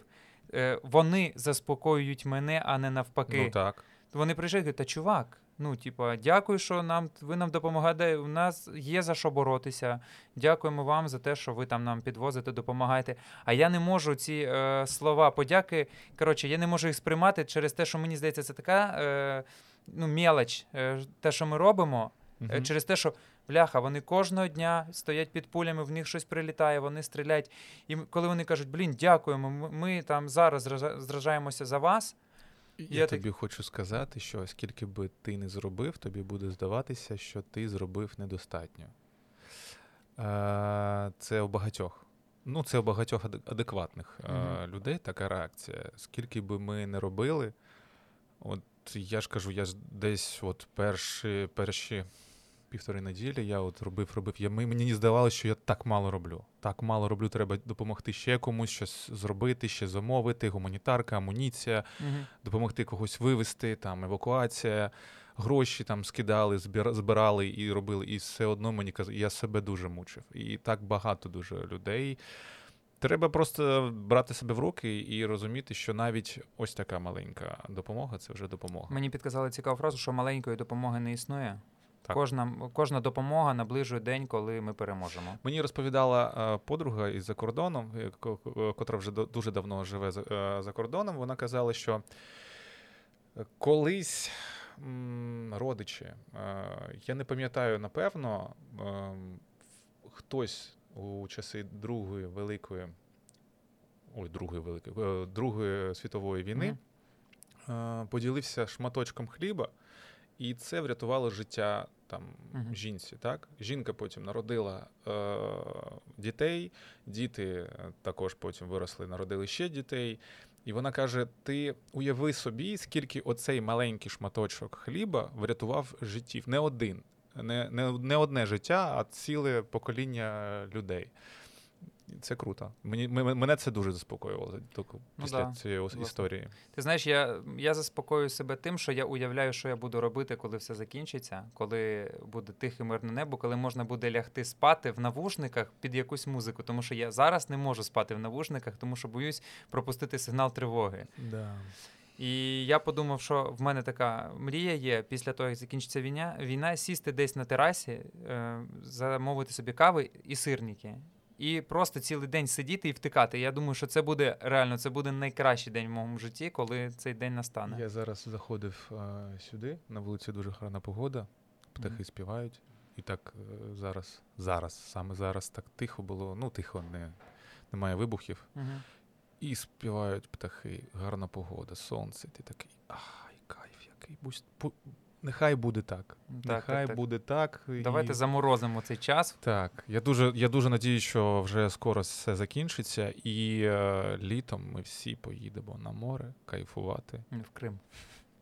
Speaker 2: е, вони заспокоюють мене, а не навпаки.
Speaker 1: ну так.
Speaker 2: Вони прийшли, і кажуть, та чувак, ну, типа, дякую, що нам ви нам допомагаєте. У нас є за що боротися. Дякуємо вам за те, що ви там нам підвозите, допомагаєте. А я не можу ці е, слова подяки. Коротше, я не можу їх сприймати через те, що мені здається, це така е, ну, мелоч, е, те, що ми робимо,
Speaker 1: Мгм.
Speaker 2: через те, що. Бляха, вони кожного дня стоять під пулями, в них щось прилітає, вони стріляють. І коли вони кажуть, блін, дякуємо, ми, ми там зараз зражаємося за вас.
Speaker 1: Я,
Speaker 2: Я так-
Speaker 1: тобі хочу сказати, що скільки би ти не зробив, тобі буде здаватися, що ти зробив недостатньо. Е, Це у багатьох. Ну, це у багатьох адекватних
Speaker 2: Мгм.
Speaker 1: людей така реакція. Скільки би ми не робили, от я ж кажу, я ж десь от перші, перші півтори неділі я от робив, робив. Я, мені здавалося, що я так мало роблю. Так мало роблю, треба допомогти ще комусь щось зробити, ще замовити, гуманітарка, амуніція,
Speaker 2: Мгм.
Speaker 1: допомогти когось вивезти, там евакуація, гроші там скидали, збира- збирали і робили. І все одно мені каз... я себе дуже мучив. І так багато дуже людей. Треба просто брати себе в руки і розуміти, що навіть ось така маленька допомога це вже допомога.
Speaker 2: Мені підказали цікаву фразу, що маленької допомоги не існує.
Speaker 1: Так.
Speaker 2: Кожна, кожна допомога наближує день, коли ми переможемо.
Speaker 1: Мені розповідала е, подруга із-за кордоном, е, ко- котра вже до- дуже давно живе за, е, за кордоном. Вона казала, що е, колись родичі, е, я не пам'ятаю напевно, е, хтось у часи Другої великої, ой, Другої великої, е, Другої світової війни е, поділився шматочком хліба, і це врятувало життя там
Speaker 2: Мгм.
Speaker 1: жінці. Так? Жінка потім народила е, дітей, діти е, також потім виросли, народили ще дітей. І вона каже: ти уяви собі, скільки оцей маленький шматочок хліба врятував життів. Не один, не, не, не одне життя, а ціле покоління людей. Це круто. Мені, мене це дуже заспокоювало так, після
Speaker 2: да,
Speaker 1: цієї
Speaker 2: власне.
Speaker 1: історії.
Speaker 2: Ти знаєш, я, я заспокоюю себе тим, що я уявляю, що я буду робити, коли все закінчиться, коли буде тихе мирне небо, коли можна буде лягти спати в навушниках під якусь музику. Тому що я зараз не можу спати в навушниках, тому що боюсь пропустити сигнал тривоги.
Speaker 1: Да.
Speaker 2: І я подумав, що в мене така мрія є після того, як закінчиться війна, війна сісти десь на терасі, е, замовити собі кави і сирники. І просто цілий день сидіти і втикати. Я думаю, що це буде реально, це буде найкращий день в моєму житті, коли цей день настане.
Speaker 1: Я зараз заходив е, сюди, на вулиці дуже гарна погода, птахи
Speaker 2: Мгм.
Speaker 1: співають. І так е, зараз, зараз, саме зараз так тихо було. Ну, тихо, не, немає вибухів.
Speaker 2: Мгм.
Speaker 1: І співають птахи, гарна погода, сонце. Ти такий, ай, кайф, який. Будь, бу- нехай буде так.
Speaker 2: Так,
Speaker 1: нехай
Speaker 2: так, так.
Speaker 1: буде так.
Speaker 2: Давайте
Speaker 1: і...
Speaker 2: заморозимо цей час.
Speaker 1: Так, я дуже, я дуже надію, що вже скоро все закінчиться, і е, літом ми всі поїдемо на море кайфувати.
Speaker 2: в Крим.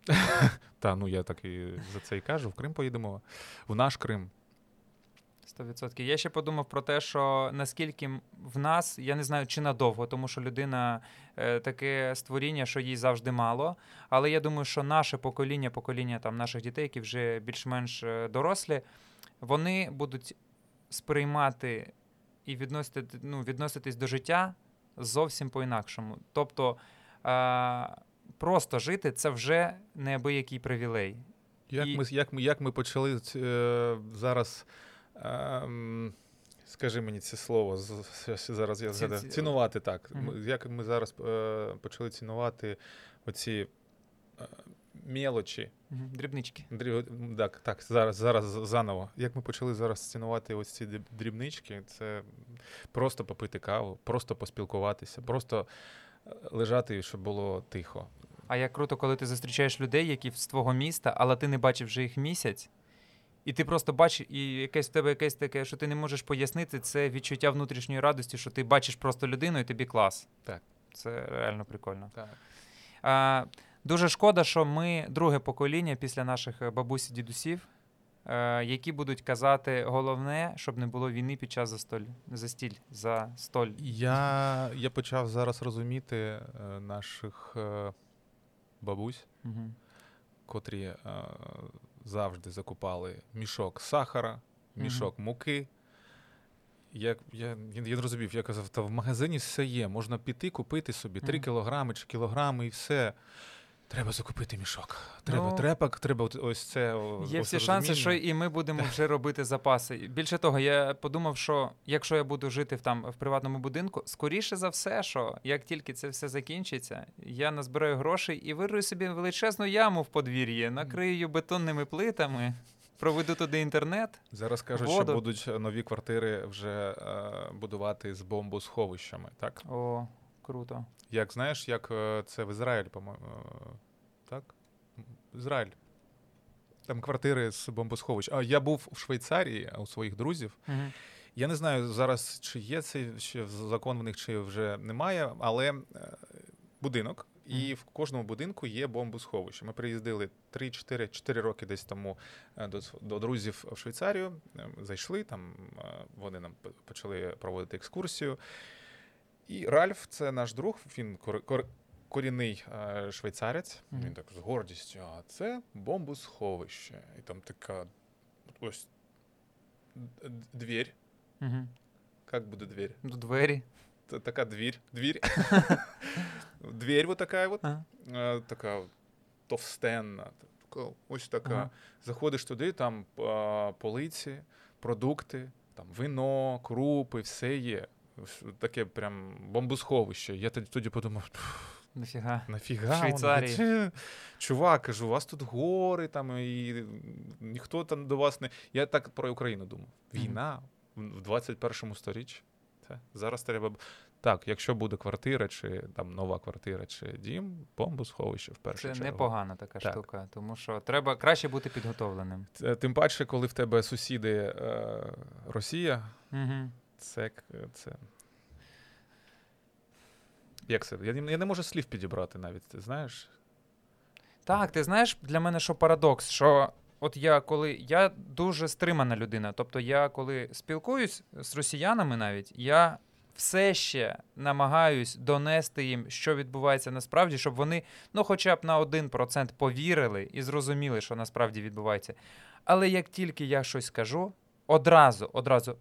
Speaker 2: [LAUGHS]
Speaker 1: Та ну я так і за це і кажу. В Крим поїдемо, в наш Крим.
Speaker 2: 100%. Я ще подумав про те, що наскільки в нас, я не знаю, чи надовго, тому що людина е, таке створіння, що їй завжди мало. Але я думаю, що наше покоління, покоління там наших дітей, які вже більш-менш е, дорослі, вони будуть сприймати і відносити, ну, відноситись до життя зовсім по-інакшому. Тобто е, просто жити це вже неабиякий привілей.
Speaker 1: Як,
Speaker 2: І-
Speaker 1: ми, як, ми, як ми почали е, зараз. Ем, Скажи мені це слово, зараз я згадаю.
Speaker 2: ці-
Speaker 1: Цінувати так. Ми- Як ми зараз е, почали цінувати оці е, мелочі.
Speaker 2: Мгм, Дрібнички.
Speaker 1: Дрі- Так, так, зараз, зараз заново. Як ми почали зараз цінувати ось ці дрібнички, це просто попити каву, просто поспілкуватися, просто е, лежати, щоб було тихо.
Speaker 2: А як круто, коли ти зустрічаєш людей, які з твого міста, але ти не бачив вже їх місяць, і ти просто бачиш, і якесь в тебе якесь таке, що ти не можеш пояснити, це відчуття внутрішньої радості, що ти бачиш просто людину і тобі клас.
Speaker 1: Так.
Speaker 2: Це реально прикольно.
Speaker 1: Так.
Speaker 2: А, дуже шкода, що ми друге покоління після наших е, бабусь і дідусів, е, які будуть казати головне, щоб не було війни під час застоль, застіль, за столь.
Speaker 1: Я, я почав зараз розуміти е, наших бабусь,
Speaker 2: Угу.
Speaker 1: котрі завжди закупали мішок сахара, мішок муки. Я, я, я не розумів, я казав, та в магазині все є. Можна піти, купити собі 3 кілограми чи кілограми і все. Треба закупити мішок. Треба
Speaker 2: Ну,
Speaker 1: трепак, треба ось це. о-
Speaker 2: Є всі шанси, що і ми будемо вже робити запаси. Більше того, я подумав, що якщо я буду жити в там в приватному будинку, скоріше за все, що як тільки це все закінчиться, я назбираю грошей і вирую собі величезну яму в подвір'ї, накрию бетонними плитами, проведу туди інтернет.
Speaker 1: Зараз кажуть,
Speaker 2: воду.
Speaker 1: що будуть нові квартири вже е, будувати з бомбосховищами, так?
Speaker 2: О, круто.
Speaker 1: Як знаєш, як е, це в Ізраїль, по-моєму. е, Так? Ізраїль. Там квартири з бомбосховищ. А я був в Швейцарії у своїх друзів.
Speaker 2: Угу.
Speaker 1: Я не знаю зараз, чи є цей ще закон в них, чи вже немає, але е, будинок, і в кожному будинку є бомбосховище. Ми приїздили 3-4 роки десь тому до, до друзів в Швейцарію. е, Зайшли там, вони нам почали проводити екскурсію. І Ральф, це наш друг, він кор- кор- корінний е, швейцарець.
Speaker 2: Мгм.
Speaker 1: Він так з гордістю. А це бомбосховище. І там така ось двір.
Speaker 2: Угу.
Speaker 1: Як буде двір?
Speaker 2: Двері.
Speaker 1: Т- Така двір. Двір. [LAUGHS] Дверь вот такая вот.
Speaker 2: Ага.
Speaker 1: е, Така товстенна. Ось така.
Speaker 2: Ага.
Speaker 1: Заходиш туди, там полиці, продукти, там вино, крупи, все є. Таке прям бомбосховище. Я тоді, подумав,
Speaker 2: Нафіга.
Speaker 1: нафіга?
Speaker 2: В? Швейцарії.
Speaker 1: Це- Чувак, кажу, у вас тут гори, там, і ніхто там до вас не. Я так про Україну думав. Війна в 21 сторіччі. Зараз треба. Так, якщо буде квартира, чи там нова квартира, чи дім, бомбосховище в першу
Speaker 2: Це непогана така
Speaker 1: Так.
Speaker 2: штука, тому що треба краще бути підготовленим.
Speaker 1: Тим паче, коли в тебе сусіди е, Росія,
Speaker 2: Угу.
Speaker 1: Це, це. Як це? Я, я не можу слів підібрати навіть, ти знаєш?
Speaker 2: Так, ти знаєш, для мене що парадокс, що от я коли я дуже стримана людина. Тобто, я коли спілкуюсь з росіянами, навіть я все ще намагаюсь донести їм, що відбувається насправді, щоб вони, ну, хоча б на 1% повірили і зрозуміли, що насправді відбувається. Але як тільки я щось скажу, одразу, одразу,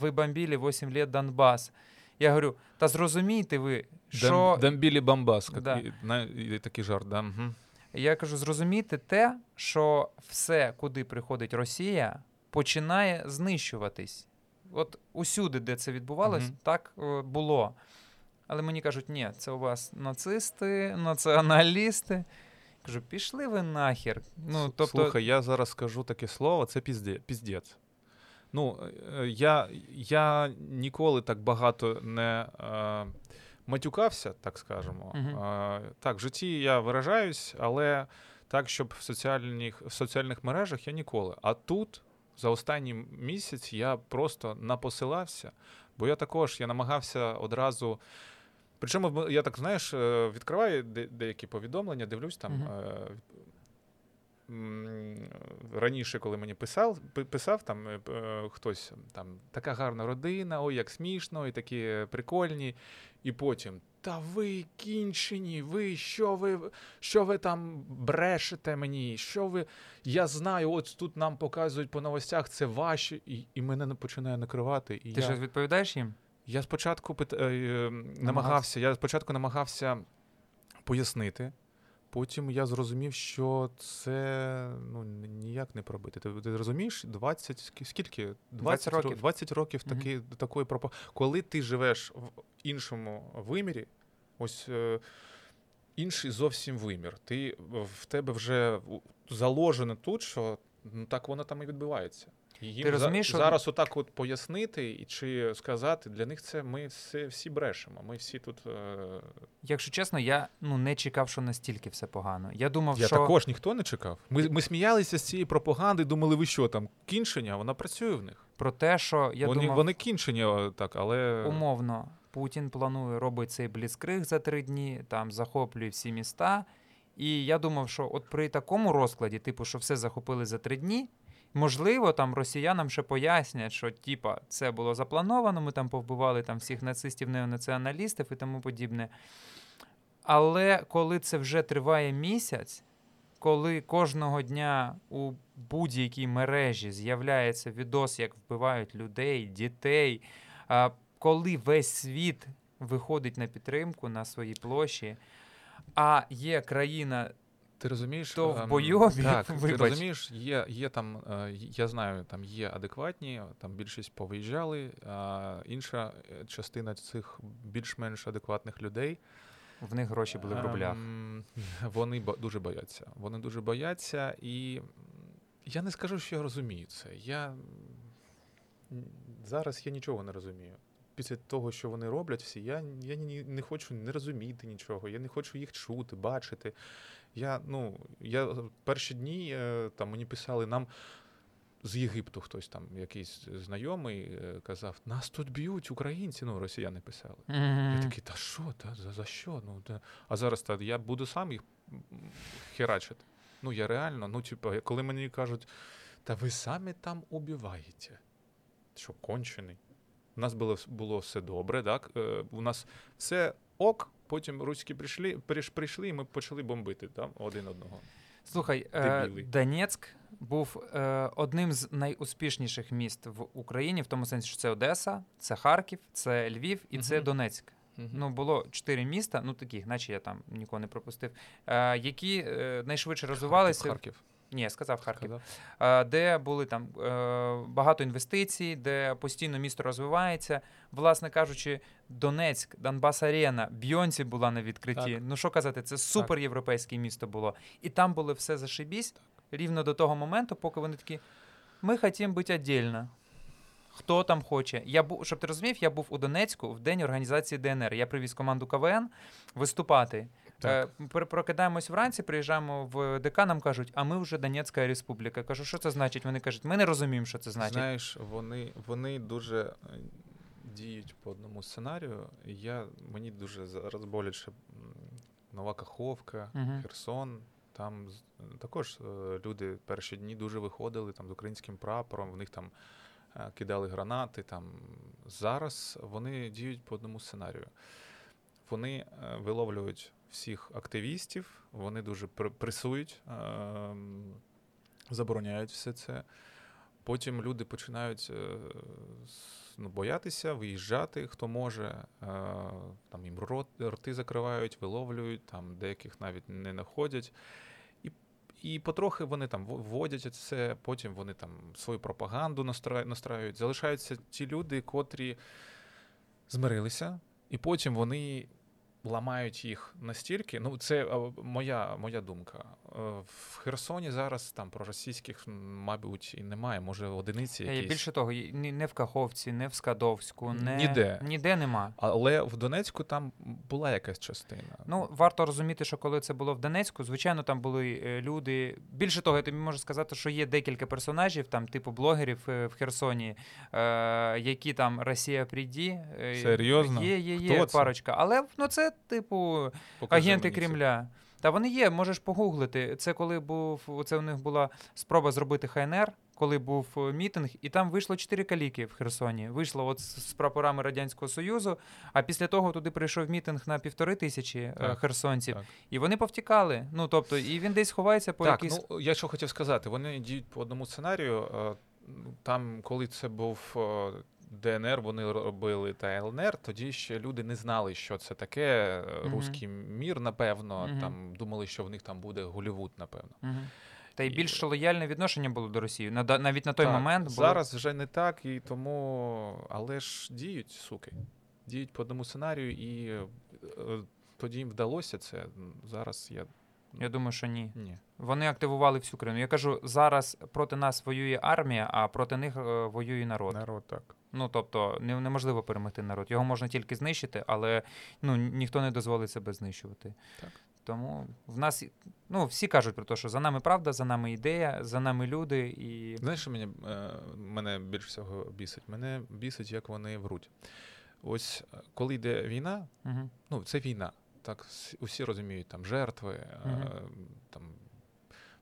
Speaker 2: ви бомбили 8 літ Донбас. Я говорю, та зрозумійте ви, що
Speaker 1: Дамбілі Бамбас,
Speaker 2: Да.
Speaker 1: і- на, і такий жарт, да? Угу.
Speaker 2: Я кажу, зрозуміти те, що все, куди приходить Росія, починає знищуватись. От усюди, де це відбувалось,
Speaker 1: Мгм.
Speaker 2: так е, було. Але мені кажуть, ні, це у вас нацисти, націоналісти. Кажу, пішли ви нахер. Ну, тобто,
Speaker 1: Слухай, я зараз скажу таке слово, це пізде, піздець. Ну, е, я, я ніколи так багато не е, матюкався, так скажемо.
Speaker 2: Мгм.
Speaker 1: Е, так, в житті я виражаюсь, але так, щоб в соціальних, в соціальних мережах я ніколи. А тут за останній місяць я просто напосилався, бо я також я намагався одразу. Причому я так, знаєш, е, відкриваю де- деякі повідомлення, дивлюсь там.
Speaker 2: Мгм.
Speaker 1: Раніше, коли мені писав, писав там е, е, хтось там така гарна родина, ой, як смішно, і такі прикольні. І потім, та ви кінчені, ви що ви що ви там брешете мені? Що ви. Я знаю, от тут нам показують по новостях, це ваші, і, і мене починає накривати. І
Speaker 2: ти
Speaker 1: я...
Speaker 2: щось відповідаєш їм?
Speaker 1: Я спочатку пит... е, намагався, я спочатку намагався пояснити. Потім я зрозумів, що це ну, ніяк не пробити. Ти, ти розумієш, 20, скільки? 20,
Speaker 2: 20
Speaker 1: років.
Speaker 2: років.
Speaker 1: 20 років таки, такої пропа. Коли ти живеш в іншому вимірі, ось е, інший зовсім вимір. Ти в тебе вже заложено тут, що ну, так воно там і відбувається. Їм
Speaker 2: Ти розумієш,
Speaker 1: за,
Speaker 2: що-
Speaker 1: зараз отак от пояснити і чи сказати, для них це ми все, всі брешемо. Ми всі тут. Е...
Speaker 2: Якщо чесно, я ну, не чекав, що настільки все погано. Я думав,
Speaker 1: Я
Speaker 2: що
Speaker 1: також ніхто не чекав. Ми, ми сміялися з цієї пропаганди, думали, ви що там, кінчення, вона працює в них.
Speaker 2: про те, що я
Speaker 1: вони,
Speaker 2: думав,
Speaker 1: вони кінчені, так, але.
Speaker 2: умовно, Путін планує робить цей бліцкриг за три дні, там захоплює всі міста. І я думав, що от при такому розкладі, типу, що все захопили за три дні, можливо, там росіянам ще пояснять, що типа це було заплановано, ми там повбивали там всіх нацистів, неонаціоналістів і тому подібне. Але коли це вже триває місяць, коли кожного дня у будь-якій мережі з'являється відос, як вбивають людей, дітей, коли весь світ виходить на підтримку на своїй площі, а є країна,
Speaker 1: Ти розумієш,
Speaker 2: То в
Speaker 1: ем,
Speaker 2: бойові, [LAUGHS]
Speaker 1: так, [LAUGHS] ти розумієш, є, є там, е, я знаю, там є адекватні, там більшість повиїжджали, а інша е, частина цих більш-менш адекватних людей.
Speaker 2: в них гроші були в рублях.
Speaker 1: ем, [LAUGHS] Вони ба- дуже бояться. Вони дуже бояться, і я не скажу, що я розумію це. Я зараз я нічого не розумію. Після того, що вони роблять всі, я, я не хочу не розуміти нічого, я не хочу їх чути, бачити. Я, ну, я перші дні е, там мені писали, нам з Єгипту хтось там, якийсь знайомий, е, казав: нас тут б'ють українці, ну, росіяни писали. Я такий, та що, та, за, за що? Ну, та... А зараз та, я буду сам їх херачити. Ну, я реально, ну, типу, коли мені кажуть, та ви самі там убиваєте. Що, кончений? У нас було, було все добре, так? Е, у нас все ок, потім руські прийшли, приш- прийшли, і ми почали бомбити там, один одного.
Speaker 2: Слухай, е,
Speaker 1: Дебіли.
Speaker 2: Донецьк був е, одним з найуспішніших міст в Україні, в тому сенсі, що це Одеса, це Харків, це Львів і це
Speaker 1: Мгм.
Speaker 2: Донецьк. Ну, було чотири міста, ну таких, наче я там нікого не пропустив, е, які е, найшвидше розвивалися.
Speaker 1: Харків.
Speaker 2: Ні, я сказав Харків.
Speaker 1: Сказав?
Speaker 2: Де були там е, багато інвестицій, де постійно місто розвивається. Власне кажучи, Донецьк, Донбас Арена, Бйонсі була на відкритті.
Speaker 1: Так.
Speaker 2: Ну що казати, це супер європейське місто було. І там було все зашибісь рівно до того моменту, поки вони такі: ми хочемо бути віддільно. Хто там хоче? Я був, щоб ти розумів, я був у Донецьку в день організації ДНР. Я привіз команду КВН виступати.
Speaker 1: Так.
Speaker 2: Е, прокидаємось вранці, приїжджаємо в ДК, нам кажуть, а ми вже Донецька республіка. Я Кажу, що це значить? Вони кажуть, ми не розуміємо, що це значить.
Speaker 1: Знаєш, вони, вони дуже е, діють по одному сценарію. Я, мені дуже зараз боляче Нова Каховка,
Speaker 2: Мгм.
Speaker 1: Херсон. Там також е, люди перші дні дуже виходили там з українським прапором, в них там кидали гранати. Там. Зараз вони діють по одному сценарію. Вони виловлюють всіх активістів, вони дуже пр- пресують, е, забороняють все це. Потім люди починають е, ну, боятися, виїжджати, хто може. Е, Там їм рти закривають, виловлюють, там деяких навіть не знаходять. І, і потрохи вони там вводять це, потім вони там свою пропаганду настраюють. Залишаються ті люди, котрі змирилися, і потім вони ламають їх настільки. Ну, це моя, моя думка. Е, В Херсоні зараз там про російських, мабуть, і немає. Може, одиниці
Speaker 2: Е,
Speaker 1: якісь.
Speaker 2: Більше того, не в Каховці, не в Скадовську, не...
Speaker 1: Ніде.
Speaker 2: ніде нема.
Speaker 1: Але в Донецьку там була якась частина.
Speaker 2: Ну, варто розуміти, що коли це було в Донецьку, звичайно, там були е, люди. Більше того, я тобі можу сказати, що є декілька персонажів, там, типу блогерів в Херсоні, які там Росія прийді.
Speaker 1: Серйозно?
Speaker 2: Є, є, є
Speaker 1: це?
Speaker 2: парочка. Але ну, це, типу,
Speaker 1: Покажи
Speaker 2: агенти
Speaker 1: мені.
Speaker 2: Кремля. Та вони є, можеш погуглити. Це коли був це у них була спроба зробити ХНР, коли був е, мітинг, і там вийшло чотири каліки в Херсоні. Вийшло от з прапорами Радянського Союзу. А після того туди прийшов мітинг на півтори тисячі е,
Speaker 1: Так,
Speaker 2: херсонців,
Speaker 1: так.
Speaker 2: і вони повтікали. Ну тобто, і він десь ховається по
Speaker 1: Так,
Speaker 2: якійсь.
Speaker 1: ну я що хотів сказати, вони діють по одному сценарію. е, Там, коли це був ДНР, вони робили та ЛНР, тоді ще люди не знали, що це таке. е,
Speaker 2: Мгм.
Speaker 1: Руський мір, напевно.
Speaker 2: Мгм.
Speaker 1: Там думали, що в них там буде Голівуд, напевно.
Speaker 2: Мгм. Та й більш лояльне відношення було до Росії. Навіть на той
Speaker 1: Так,
Speaker 2: момент було...
Speaker 1: зараз вже не так, і тому. Але ж діють, суки. Діють по одному сценарію, і е, тоді їм вдалося це. Зараз я.
Speaker 2: Я думаю, що ні.
Speaker 1: Ні.
Speaker 2: Вони активували всю країну. Я кажу, зараз проти нас воює армія, а проти них е, воює народ.
Speaker 1: Народ так.
Speaker 2: Ну тобто неможливо перемогти народ. Його можна тільки знищити, але ну ніхто не дозволить себе знищувати.
Speaker 1: Так.
Speaker 2: Тому в нас ну всі кажуть про те, що за нами правда, за нами ідея, за нами люди і
Speaker 1: Знаєш, що мені, е, мене більш всього бісить? Мене бісить, як вони вруть. Ось е, коли йде війна,
Speaker 2: угу.
Speaker 1: ну це війна. Так, усі розуміють, там жертви, е, там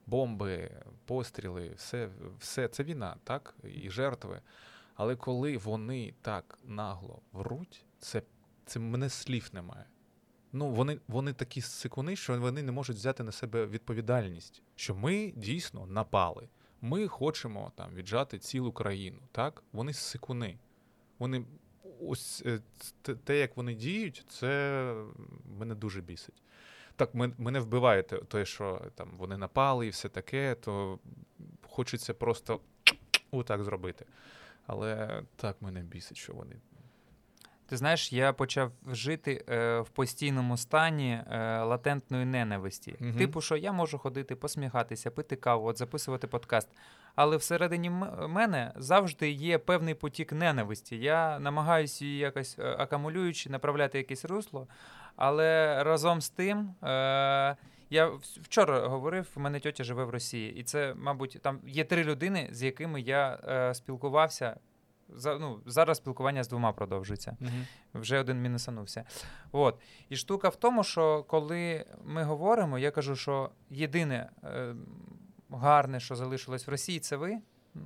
Speaker 1: бомби, постріли, все, все це війна, так? І жертви. Але коли вони так нагло вруть, це, це мене слів немає. Ну, вони, вони такі сикуни, що вони не можуть взяти на себе відповідальність, що ми дійсно напали. Ми хочемо там віджати цілу країну. Так? Вони сикуни. Вони ось е, те- як вони діють, це мене дуже бісить. Так, мене вбиває те, те, що там вони напали і все таке, то хочеться просто отак зробити. Але так мене бісить, що вони.
Speaker 2: Ти знаєш, я почав жити е, в постійному стані е, латентної ненависті.
Speaker 1: Мгм.
Speaker 2: Типу, що я можу ходити, посміхатися, пити каву, от записувати подкаст. Але всередині м- мене завжди є певний потік ненависті. Я намагаюся її якось е, акумулюючи, направляти якесь русло. Але разом з тим е, Я вчора говорив, в мене тьотя живе в Росії, і це, мабуть, там є три людини, з якими я е, спілкувався. За, ну, зараз спілкування з двома продовжується. Вже один мінусанувся. От. І штука в тому, що коли ми говоримо, я кажу, що єдине е, гарне, що залишилось в Росії, це ви.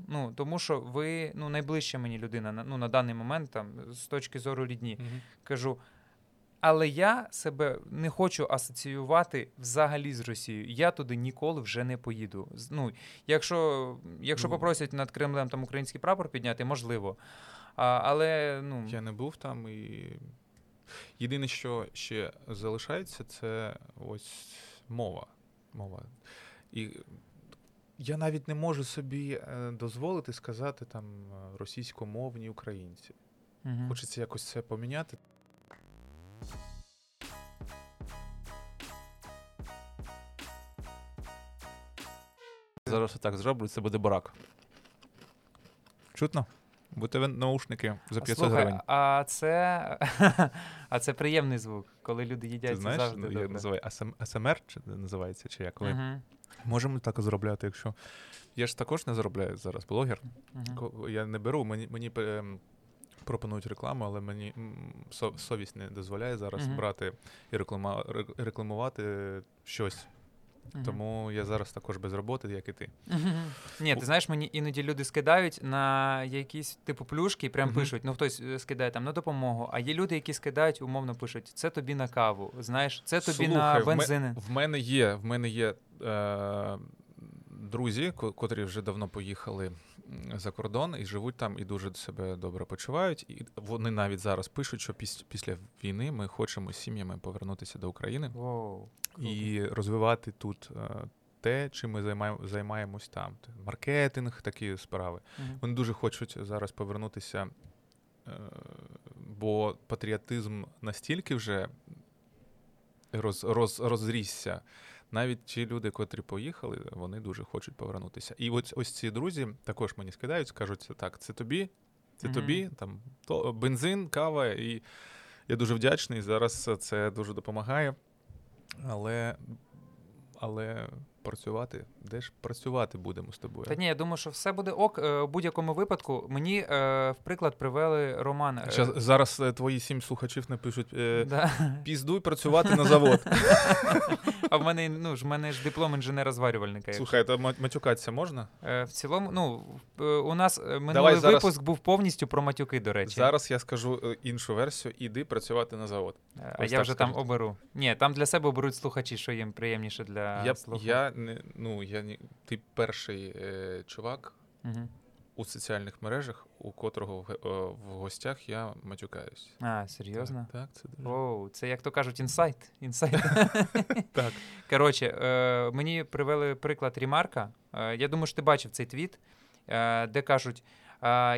Speaker 2: Ну, тому що ви ну, найближча мені людина ну, на даний момент, там, з точки зору рідні. Кажу, але я себе не хочу асоціювати взагалі з Росією. Я туди ніколи вже не поїду. Ну, якщо, якщо
Speaker 1: Ну.
Speaker 2: попросять над Кремлем там український прапор підняти, можливо. А, але ну,
Speaker 1: Я не був там і. Єдине, що ще залишається, це ось мова. мова. І я навіть не можу собі е, дозволити сказати там російськомовні українці.
Speaker 2: мгм.
Speaker 1: Хочеться якось це поміняти. Зараз отак зроблю, це буде барак. Чутно? Будете наушники за 500
Speaker 2: Слухай,
Speaker 1: гривень.
Speaker 2: А це, [LAUGHS] а це приємний звук, коли люди їдять.
Speaker 1: Ти
Speaker 2: це
Speaker 1: знаєш,
Speaker 2: завжди добре.
Speaker 1: називає АСМ, АСМР чи називається, чи як? Коли
Speaker 2: Мгм,
Speaker 1: Можемо так заробляти, якщо. Я ж також не заробляю зараз блогер.
Speaker 2: мгм.
Speaker 1: Ко- Я не беру, мені, мені ем, пропонують рекламу, але мені со- совість не дозволяє зараз
Speaker 2: Мгм.
Speaker 1: брати і реклама, рекламувати щось.
Speaker 2: Мгм.
Speaker 1: Тому я зараз також без роботи, як і ти.
Speaker 2: Мгм. Ні, ти знаєш, мені іноді люди скидають на якісь типу плюшки і прям
Speaker 1: Мгм.
Speaker 2: пишуть. Ну хтось е, скидає там на допомогу. А є люди, які скидають, умовно пишуть: це тобі на каву. Знаєш, це тобі на
Speaker 1: Слухай, ме-
Speaker 2: бензини.
Speaker 1: В мене є, в мене є е, друзі, котрі вже давно поїхали за кордон і живуть там, і дуже себе добре почувають. І вони навіть зараз пишуть, що піс- після війни ми хочемо з сім'ями повернутися до України.
Speaker 2: Круто.
Speaker 1: і розвивати тут е, те, чим ми займаємо, займаємось там. Маркетинг, такі справи.
Speaker 2: Мгм.
Speaker 1: Вони дуже хочуть зараз повернутися, е, бо патріотизм настільки вже роз, роз, розрісся. Навіть ті люди, котрі поїхали, вони дуже хочуть повернутися. І ось, ось ці друзі також мені скидають, скажуть, так, це тобі, це
Speaker 2: Мгм.
Speaker 1: тобі, там то, бензин, кава. І я дуже вдячний. Зараз це дуже допомагає. Але, але працювати, де ж працювати будемо з тобою?
Speaker 2: Та ні, я думаю, що все буде ок. Е, У будь-якому випадку мені е, в приклад привели Роман. е,
Speaker 1: Щас, зараз е, твої сім слухачів напишуть: е,
Speaker 2: да.
Speaker 1: піздуй працювати на завод. [LAUGHS]
Speaker 2: А в мене ну ж в мене ж диплом інженера-зварювальника.
Speaker 1: Слухай, то матюкатися можна?
Speaker 2: В цілому, ну у нас минулий
Speaker 1: Давай зараз-
Speaker 2: випуск був повністю про матюки, до речі.
Speaker 1: Зараз я скажу іншу версію: іди працювати на завод.
Speaker 2: А
Speaker 1: ось
Speaker 2: я вже там оберу. Ні, там для себе оберуть слухачі, що їм приємніше для
Speaker 1: я,
Speaker 2: слуху.
Speaker 1: я не ну я не ти перший е, чувак
Speaker 2: угу.
Speaker 1: у соціальних мережах, у котрого в, е, в гостях я матюкаюсь.
Speaker 2: А, серйозно?
Speaker 1: Так, так це дуже
Speaker 2: Оу, це як то кажуть, інсайт. інсайт. [LAUGHS]
Speaker 1: так.
Speaker 2: Коротше, е, мені привели приклад Рімарка. Е, я думаю, що ти бачив цей твіт, е, де кажуть.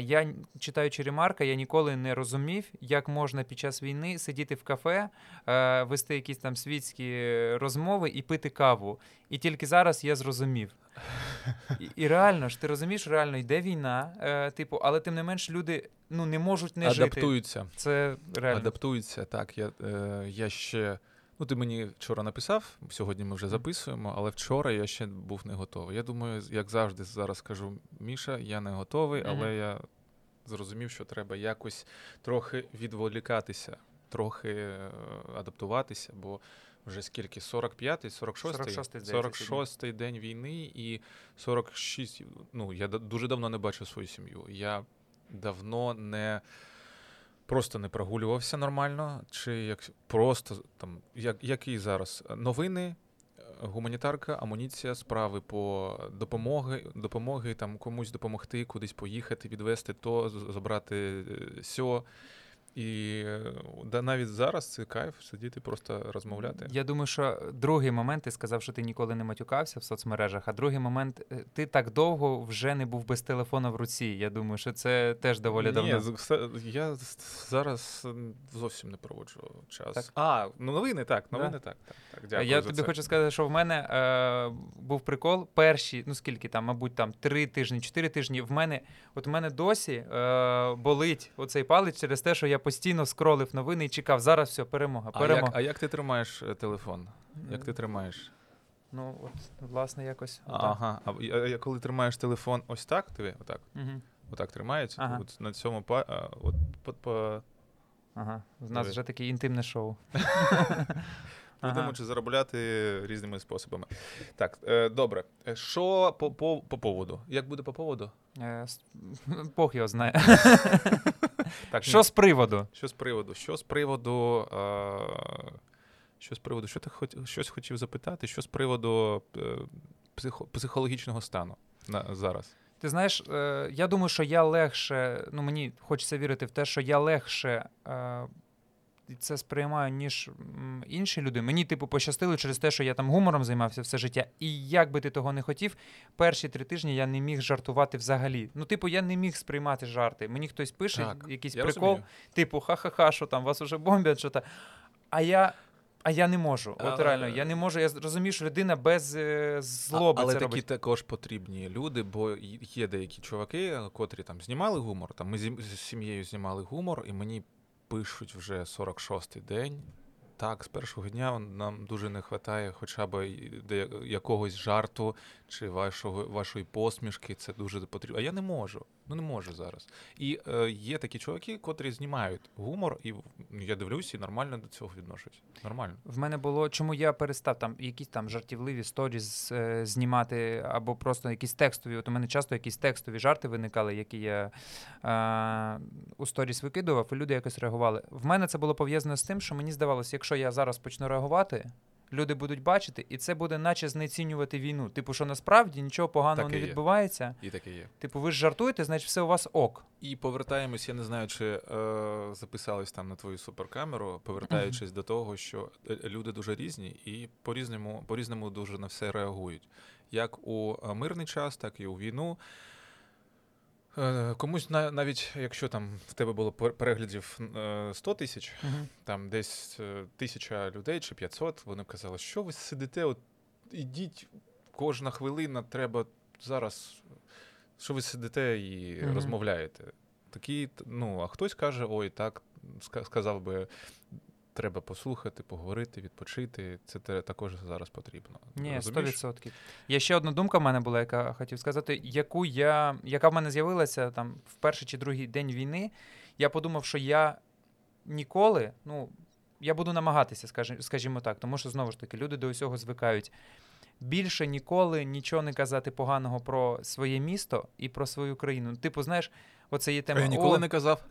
Speaker 2: Я читаючи Ремарка, я ніколи не розумів, як можна під час війни сидіти в кафе, вести якісь там світські розмови і пити каву. І тільки зараз я зрозумів. І, і реально ж, ти розумієш, реально йде війна, е, типу, але тим не менш люди ну, не можуть не жити.
Speaker 1: Адаптуються.
Speaker 2: Це реально.
Speaker 1: Адаптуються, так. Я, е, я ще. Ну, ти мені вчора написав, сьогодні ми вже записуємо, але вчора я ще був не готовий. Я думаю, як завжди зараз кажу, Міша, я не готовий, але я зрозумів, що треба якось трохи відволікатися, трохи е, адаптуватися, бо вже скільки? 45-й, 46-й?
Speaker 2: 46-й,
Speaker 1: день війни і 46. Ну, я дуже давно не бачив свою сім'ю. Я давно не просто не прогулювався нормально, чи як просто там, як, які зараз новини, е, гуманітарка, амуніція, справи по допомоги, допомоги там комусь допомогти, кудись поїхати, відвести то, забрати е, сьо. І е, да, навіть зараз це кайф сидіти, просто розмовляти.
Speaker 2: Я думаю, що другий момент ти сказав, що ти ніколи не матюкався в соцмережах, а другий момент е, ти так довго вже не був без телефона в руці. Я думаю, що це теж доволі
Speaker 1: Ні,
Speaker 2: давно.
Speaker 1: все- я зараз зовсім не проводжу час.
Speaker 2: Так.
Speaker 1: А, ну новини так,
Speaker 2: Да.
Speaker 1: новини так. так, так дякую
Speaker 2: я
Speaker 1: за
Speaker 2: тобі
Speaker 1: це.
Speaker 2: хочу сказати, що в мене е, був прикол. Перші, ну скільки там, мабуть, там три тижні, чотири тижні. В мене, от в мене досі е, болить оцей палець через те, що я постійно скролив новини і чекав. Зараз все, перемога,
Speaker 1: А як, а як ти тримаєш е, телефон? Як ти тримаєш?
Speaker 2: Ну, от, власне, якось.
Speaker 1: Ага. А, коли тримаєш телефон ось так, диви, отак,
Speaker 2: Угу.
Speaker 1: отак тримається,
Speaker 2: Ага.
Speaker 1: от на цьому па, от, по, по,
Speaker 2: Ага. У нас вже таке інтимне шоу. [LAUGHS]
Speaker 1: Будемо
Speaker 2: Ага.
Speaker 1: чи заробляти різними способами. Так, е, добре. Е, Що по, по, по поводу? Як буде по поводу?
Speaker 2: Е, [LAUGHS] Бог його знає. [LAUGHS]
Speaker 1: Так,
Speaker 2: Що
Speaker 1: ні.
Speaker 2: з приводу?
Speaker 1: що з приводу? Що з приводу. Е, що з приводу? Що ти хоч... щось хотів запитати? Що з приводу е, психо, психологічного стану на, зараз?
Speaker 2: Ти знаєш, е, я думаю, що я легше, ну мені хочеться вірити в те, що я легше е, це сприймаю, ніж інші люди. Мені, типу, пощастило через те, що я там гумором займався все життя. І як би ти того не хотів, перші три тижні я не міг жартувати взагалі. Ну, типу, я не міг сприймати жарти. Мені хтось пише
Speaker 1: Так,
Speaker 2: якийсь прикол,
Speaker 1: розумію.
Speaker 2: типу, ха-ха-ха, що там вас уже бомблять, що та. А я. А я не можу. От реально, я не можу. Я розумію, що людина без е, злоби
Speaker 1: Але
Speaker 2: це
Speaker 1: такі
Speaker 2: робить.
Speaker 1: також потрібні люди, бо є деякі чуваки, котрі там знімали гумор. Там ми з сім'єю знімали гумор, і мені пишуть вже 46-й день. Так, з першого дня нам дуже не вистачає хоча б якогось жарту чи вашого, вашої посмішки. Це дуже потрібно. А я не можу. Ну не можу зараз. І е, є такі чуваки, котрі знімають гумор, і я дивлюсь і нормально до цього відношусь. Нормально.
Speaker 2: В мене було, чому я перестав там якісь там жартівливі сторіс е, знімати, або просто якісь текстові. От у мене часто якісь текстові жарти виникали, які я е, у сторіс викидував, і люди якось реагували. В мене це було пов'язано з тим, що мені здавалося, якщо я зараз почну реагувати. Люди будуть бачити, і це буде наче знецінювати війну. Типу, що насправді нічого поганого
Speaker 1: Так
Speaker 2: не
Speaker 1: і є.
Speaker 2: відбувається.
Speaker 1: І таке є.
Speaker 2: Типу, ви ж жартуєте, значить все у вас ок.
Speaker 1: І повертаємось, я не знаю, чи е, записались там на твою суперкамеру, повертаючись до того, що е, люди дуже різні і по-різному, по-різному дуже на все реагують. Як у е, мирний час, так і у війну. Е, комусь навіть якщо там в тебе було переглядів е, 100 тисяч, там десь е, тисяча людей чи 500, вони б казали, що ви сидите, от ідіть, кожна хвилина треба зараз, що ви сидите і
Speaker 2: Мгм.
Speaker 1: розмовляєте. Такі, ну, а хтось каже, ой, так, сказав би, треба послухати, поговорити, відпочити. Це також зараз потрібно.
Speaker 2: Ні,
Speaker 1: Розумієш?
Speaker 2: 100%. Є ще одна думка в мене була, яка хотів сказати, яку я, яка в мене з'явилася там в перший чи другий день війни. Я подумав, що я ніколи, ну, я буду намагатися, скажімо так, тому що знову ж таки люди до усього звикають. Більше ніколи нічого не казати поганого про своє місто і про свою країну. Типу, знаєш, оце є тема.
Speaker 1: Я ніколи
Speaker 2: «О,
Speaker 1: не казав,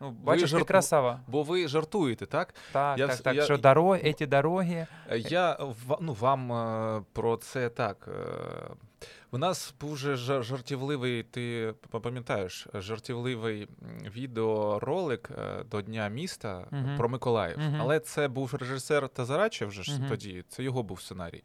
Speaker 2: ну, бачиш, ти красава.
Speaker 1: бо ви жартуєте, так?
Speaker 2: Так,
Speaker 1: я
Speaker 2: так, так.
Speaker 1: я-
Speaker 2: Що дороги, ці дороги.
Speaker 1: Е, Я ну, вам е, про це так. е, У нас був же жартівливий, ти пам'ятаєш, жартівливий відеоролик е, до Дня міста е,
Speaker 2: Мгм.
Speaker 1: про Миколаїв.
Speaker 2: Мгм.
Speaker 1: Але це був режисер Тазарачев вже ж
Speaker 2: Мгм.
Speaker 1: тоді, це його був сценарій.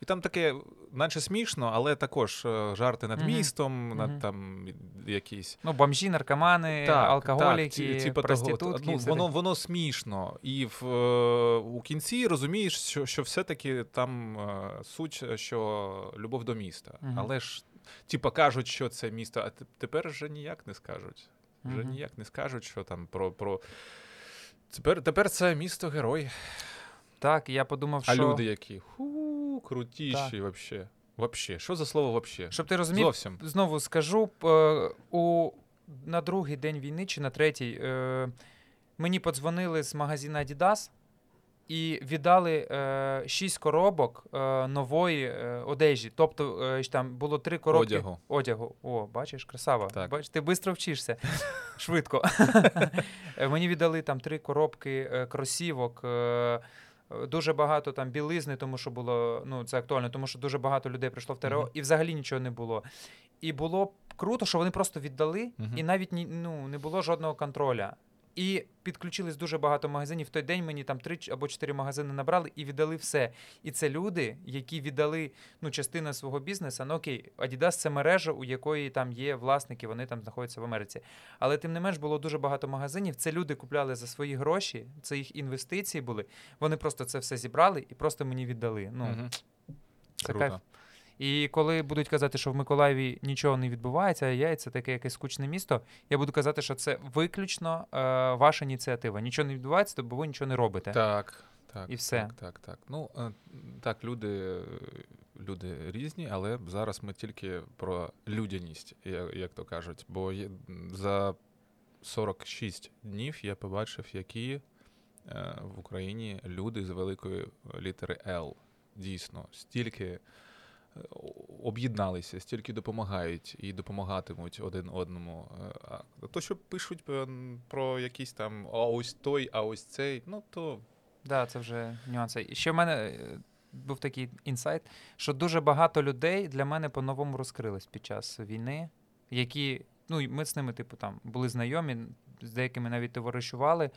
Speaker 1: І там таке, наче смішно, але також е, жарти над містом, над там якісь.
Speaker 2: Ну, бомжі, наркомани, алкоголіки,
Speaker 1: ті- типа того.
Speaker 2: проститутки.
Speaker 1: Ну, воно, воно смішно. І в, е, у кінці розумієш, що, що все-таки там е, суть, що любов до міста. Але ж, типа, кажуть, що це місто, а тепер вже ніяк не скажуть. Вже ніяк не скажуть, що там про. про... Тепер, тепер це місто герой.
Speaker 2: Так, я подумав,
Speaker 1: А
Speaker 2: що
Speaker 1: люди які? Ху, крутіші вообще. Вообще. Що за слово вообще?
Speaker 2: щоб ти розумів,
Speaker 1: Зовсім.
Speaker 2: знову скажу, е, у на другий день війни чи на третій е, мені подзвонили з магазину Adidas і віддали е, шість коробок е, нової е, одежі. Тобто е, там було три коробки
Speaker 1: Одягу.
Speaker 2: одягу. О, бачиш, красава.
Speaker 1: Так.
Speaker 2: Бач, ти [LAUGHS] швидко вчишся. [LAUGHS] Швидко. Мені віддали там три коробки кросівок. е, Дуже багато там білизни, тому що було ну це актуально, тому що дуже багато людей прийшло в ТРО,
Speaker 1: Мгм.
Speaker 2: і взагалі нічого не було. І було круто, що вони просто віддали,
Speaker 1: Мгм.
Speaker 2: і навіть ні, ну, не було жодного контроля. І підключились дуже багато магазинів. В той день мені там три або чотири магазини набрали і віддали все. І це люди, які віддали ну, частину свого бізнесу. Ну окей, Adidas це мережа, у якої там є власники, вони там знаходяться в Америці. Але тим не менш було дуже багато магазинів. Це люди купляли за свої гроші, це їх інвестиції були. Вони просто це все зібрали і просто мені віддали. Ну,
Speaker 1: Мгм.
Speaker 2: це
Speaker 1: Круто.
Speaker 2: кайф. І коли будуть казати, що в Миколаєві нічого не відбувається, а я це таке якесь скучне місто, я буду казати, що це виключно е, ваша ініціатива. Нічого не відбувається, то бо ви нічого не робите.
Speaker 1: Так, Так,
Speaker 2: І все.
Speaker 1: Так, так, так. Ну, е, так, люди, люди різні, але зараз ми тільки про людяність, я- як то кажуть. Бо є- за 46 днів я побачив, які е, в Україні люди з великої літери Л. Дійсно, стільки об'єдналися, стільки допомагають і допомагатимуть один одному. Е, А то, що пишуть про якісь там, а ось той, а ось цей, ну то
Speaker 2: Да, це вже нюанси. Ще в мене е, був такий інсайт, що дуже багато людей для мене по-новому розкрились під час війни, які, ну, ми з ними, типу, там були знайомі, з деякими навіть товаришували.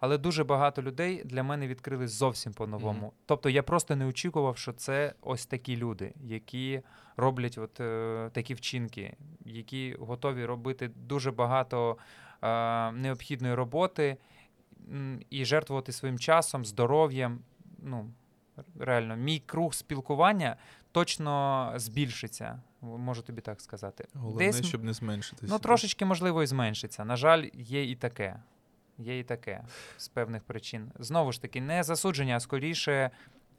Speaker 2: Але дуже багато людей для мене відкрились зовсім по-новому.
Speaker 1: Мгм.
Speaker 2: Тобто я просто не очікував, що це ось такі люди, які роблять от, е, такі вчинки, які готові робити дуже багато е, необхідної роботи і жертвувати своїм часом, здоров'ям. Ну, реально, мій круг спілкування точно збільшиться, можу тобі так сказати.
Speaker 1: Головне,
Speaker 2: Десь,
Speaker 1: щоб не зменшитися.
Speaker 2: ну, трошечки, можливо, і зменшиться. На жаль, є і таке. Є і таке з певних причин. Знову ж таки, не засудження, а скоріше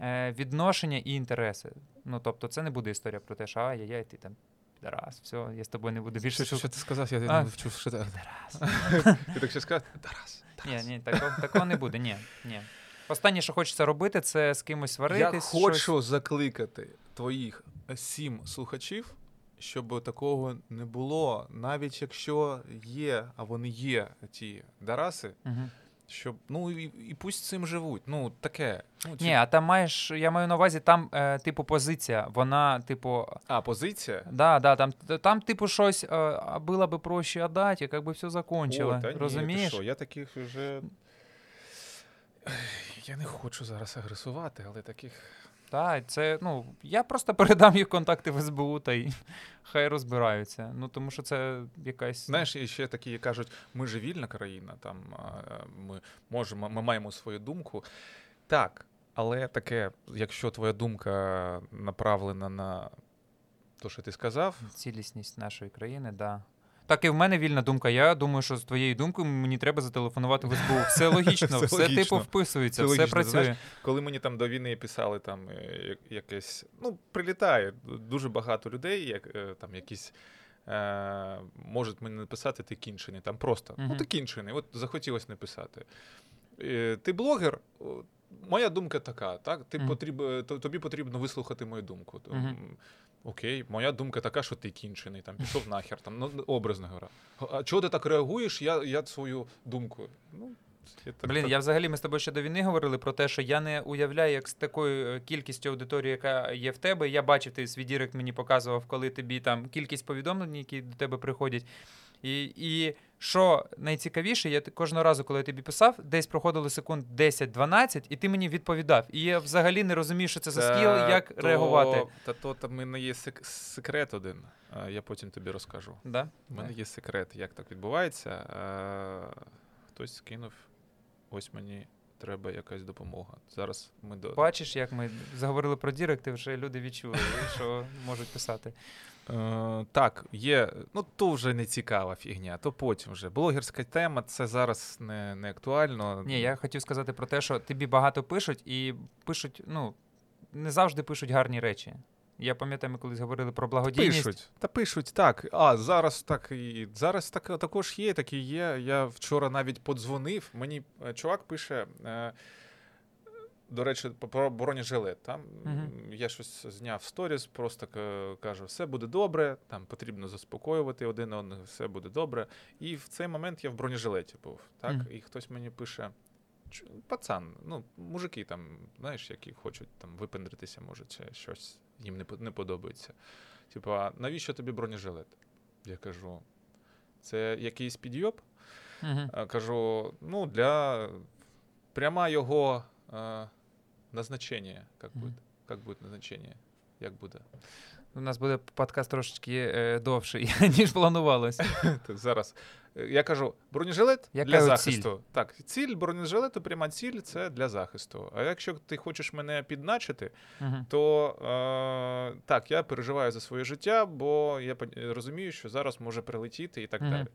Speaker 2: е, відношення і інтереси. Ну, тобто, це не буде історія про те, що ай-яй-яй, ти там підарас, все, я з тобою не буду більше
Speaker 1: Що, що ти сказав? Я
Speaker 2: А.
Speaker 1: не вчув, що ти.
Speaker 2: Підарас.
Speaker 1: Ти так ще сказав? Тарас.
Speaker 2: Ні, ні, такого, такого не буде. Ні, ні. Останнє, що хочеться робити, це з кимось
Speaker 1: Я хочу
Speaker 2: щось.
Speaker 1: закликати твоїх сім слухачів, щоб такого не було, навіть якщо є, а вони є ті Дараси,
Speaker 2: Мгм.
Speaker 1: щоб ну і, і пусть цим живуть. Ну таке. Ну, чи-
Speaker 2: Ні, а там маєш, я маю на увазі, там, е, типу, позиція, вона, типу,
Speaker 1: А, позиція.
Speaker 2: да, да, там, там типу, щось, е, було би проще і як би все закончило.
Speaker 1: О, та ні, ти що, я таких вже. Я не хочу зараз агресувати, але таких.
Speaker 2: Так, це, ну, я просто [LAUGHS] передам їх контакти в СБУ та й хай розбираються. Ну, тому що це якась.
Speaker 1: Знаєш, і ще такі кажуть, ми же вільна країна, там ми можемо, ми маємо свою думку. Так, але таке, якщо твоя думка направлена на те, що ти сказав,
Speaker 2: цілісність нашої країни, да. Так і в мене вільна думка. Я думаю, що з твоєю думкою мені треба зателефонувати в СБУ. Все [LAUGHS] логічно,
Speaker 1: Все
Speaker 2: все,
Speaker 1: логічно.
Speaker 2: типу вписується,
Speaker 1: Це
Speaker 2: все працює.
Speaker 1: знаєш, коли мені там до війни писали там е, якесь, ну, прилітає дуже багато людей, як е, там якісь. Е, можуть мені написати, ти кінчений. Там просто. Ну, ти кінчений, от захотілося написати. Е, ти блогер, моя думка така, так? Ти
Speaker 2: Мгм.
Speaker 1: потріб, то- тобі потрібно вислухати мою думку. М, Окей, моя думка така, що ти кінчений, там пішов нахер, там, ну, образно говоря. А чого ти так реагуєш? Я, я свою думку. Ну, я так-
Speaker 2: Блін,
Speaker 1: так-
Speaker 2: я взагалі ми з тобою ще до війни говорили про те, що я не уявляю, як з такою е, кількістю аудиторії, яка є в тебе. Я бачив, ти свій дірект мені показував, коли тобі там кількість повідомлень, які до тебе приходять. І, і що найцікавіше, я кожного разу, коли я тобі писав, десь проходило секунд 10-12, і ти мені відповідав. І я взагалі не розумію, що це за скіл, як
Speaker 1: то-
Speaker 2: реагувати.
Speaker 1: Та то там мене є сек- секрет один. Я потім тобі розкажу.
Speaker 2: Да?
Speaker 1: У мене є секрет, як так відбувається. Хтось скинув, ось мені треба якась допомога. Зараз ми до.
Speaker 2: Бачиш, як ми заговорили про діректи, вже люди відчули, що можуть писати.
Speaker 1: Е, так, є. Ну, то вже не цікава фігня, то потім вже. Блогерська тема це зараз не, не актуально.
Speaker 2: Ні, я хотів сказати про те, що тобі багато пишуть, і пишуть, ну, не завжди пишуть гарні речі. Я пам'ятаю, ми колись говорили про благодійність.
Speaker 1: Пишуть, та пишуть так. А зараз так і зараз так також є. Такі є. Я вчора навіть подзвонив. Мені е, чувак пише. Е, до речі, про бронежилет. Там
Speaker 2: Мгм.
Speaker 1: я щось зняв сторіс, просто кажу, все буде добре. Там потрібно заспокоювати один одного, все буде добре. І в цей момент я в бронежилеті був. Так,
Speaker 2: Мгм.
Speaker 1: і хтось мені пише. Пацан, ну, мужики там, знаєш, які хочуть там випендритися, може, чи щось їм не, не подобається. Типа, навіщо тобі бронежилет? Я кажу, це якийсь підйоб?
Speaker 2: Угу.
Speaker 1: Кажу, ну, для пряма його а, назначення. Як буде? Як буде назначення? Як буде?
Speaker 2: У нас буде подкаст трошечки е, довший, [LAUGHS] ніж планувалося. [LAUGHS]
Speaker 1: Зараз. Е, Я кажу, бронежилет
Speaker 2: Яка
Speaker 1: для захисту. Так, ціль бронежилету, пряма ціль це для захисту. А якщо ти хочеш мене підначити,
Speaker 2: Угу.
Speaker 1: то е, так, я переживаю за своє життя, бо я розумію, що зараз може прилетіти і так
Speaker 2: Мгм.
Speaker 1: далі.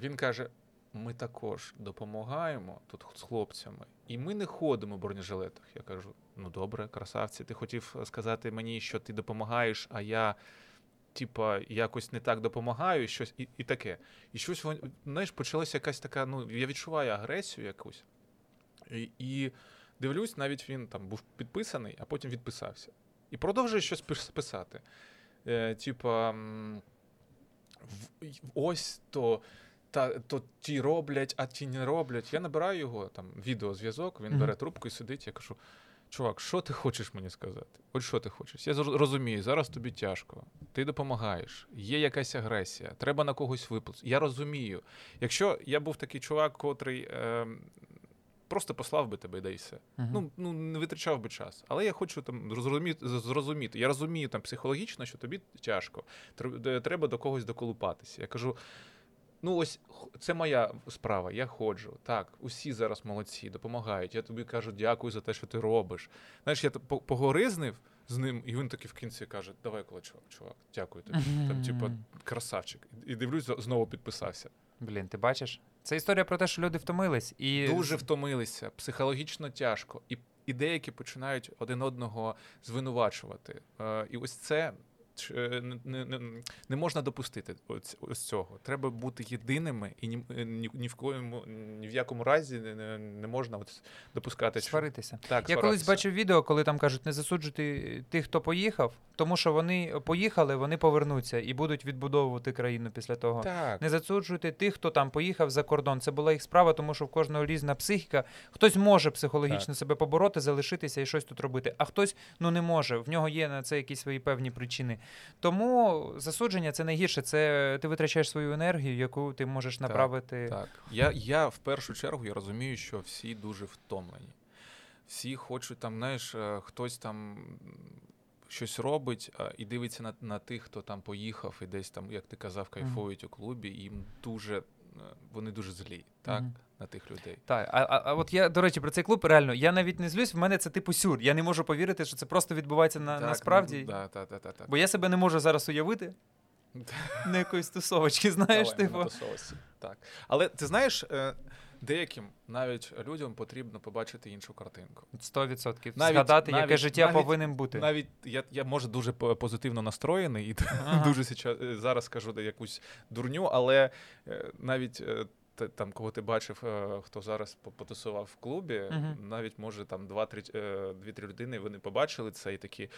Speaker 1: Він каже: ми також допомагаємо тут з хлопцями, і ми не ходимо в бронежилетах. Я кажу: ну добре, красавці, ти хотів сказати мені, що ти допомагаєш, а я. Типа, якось не так допомагаю, щось і, і таке. І щось знаєш, почалася якась така. Ну, я відчуваю агресію якусь. І, і дивлюсь, навіть він там був підписаний, а потім відписався. І продовжує щось пис- писати. Е, типа, ось то, та, то ті роблять, а ті не роблять. Я набираю його там відеозв'язок, він бере трубку і сидить. Я кажу: чувак, що ти хочеш мені сказати? От що ти хочеш? Я розумію, зараз тобі тяжко. Ти допомагаєш, є якась агресія, треба на когось виплатити. Я розумію. Якщо я був такий чувак, котрий. Е, Просто послав би тебе, да і все.
Speaker 2: Мгм.
Speaker 1: Ну, ну не витрачав би час. Але я хочу там зрозуміти, зрозуміти. Я розумію там психологічно, що тобі тяжко. Треба до когось доколупатися. Я кажу: ну ось це моя справа, я ходжу. Так, усі зараз молодці, допомагають. Я тобі кажу, дякую за те, що ти робиш. Знаєш, я погоризнив з ним, і він таки в кінці каже: Давай, кулачок, чувак, дякую тобі. Там, типу, красавчик. І дивлюсь, знову підписався.
Speaker 2: Блін, ти бачиш? Це історія про те, що люди втомились і
Speaker 1: Дуже втомилися, психологічно тяжко, і, і деякі починають один одного звинувачувати. Е, і ось це не, не, не, не можна допустити ось, ось цього. Треба бути єдиними, і ні, е, ні, ні в коєму ні в якому разі не, не, не можна от допускати
Speaker 2: сваритися.
Speaker 1: Так,
Speaker 2: Я колись бачив відео, коли там кажуть, не засуджуйте тих, хто поїхав, тому що вони поїхали, вони повернуться і будуть відбудовувати країну після того.
Speaker 1: Так,
Speaker 2: Не засуджуйте тих, хто там поїхав за кордон. Це була їх справа, тому що в кожного різна психіка. Хтось може психологічно себе побороти, залишитися і щось тут робити, а хтось ну не може. В нього є на це якісь свої певні причини. Тому засудження це найгірше. Це ти витрачаєш свою енергію, яку ти можеш направити.
Speaker 1: Так, я, я в першу чергу я розумію, що всі дуже втомлені. Всі хочуть там, знаєш, е, хтось там щось робить і дивиться на, на тих, хто там поїхав і десь там, як ти казав, кайфують у клубі, і їм дуже вони дуже злі, так,
Speaker 2: Мгм.
Speaker 1: на тих людей.
Speaker 2: Так, а, а, а от я, до речі, про цей клуб реально, я навіть не злюсь, в мене це типу сюр. Я не можу повірити, що це просто відбувається на,
Speaker 1: Так,
Speaker 2: насправді.
Speaker 1: ну, Да, та, та, та, та.
Speaker 2: Бо я себе не можу зараз уявити [LAUGHS] на якоїсь тусовочки, знаєш,
Speaker 1: Давай,
Speaker 2: типу.
Speaker 1: на. Так. Але ти знаєш, е, деяким навіть людям потрібно побачити іншу картинку.
Speaker 2: 100%.
Speaker 1: Навіть-
Speaker 2: Згадати, яке життя
Speaker 1: навіть-
Speaker 2: повинен бути.
Speaker 1: Навіть я, я може дуже позитивно настроєний і [LAUGHS]
Speaker 2: Ага.
Speaker 1: дуже сейчас, зараз кажу де якусь дурню, але е, навіть е, там, кого ти бачив, е, хто зараз потусував в клубі,
Speaker 2: Мгм.
Speaker 1: навіть може там два-три е, дві-три людини вони побачили це і такі.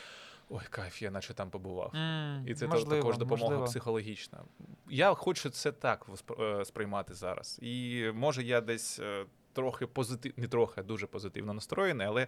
Speaker 1: Ой, кайф, я наче там побував.
Speaker 2: Mm,
Speaker 1: І це
Speaker 2: можливо,
Speaker 1: також допомога
Speaker 2: можливо.
Speaker 1: психологічна. Я хочу це так е, сприймати зараз. І може я десь е, трохи позитив, не трохи, а дуже позитивно настроєний, але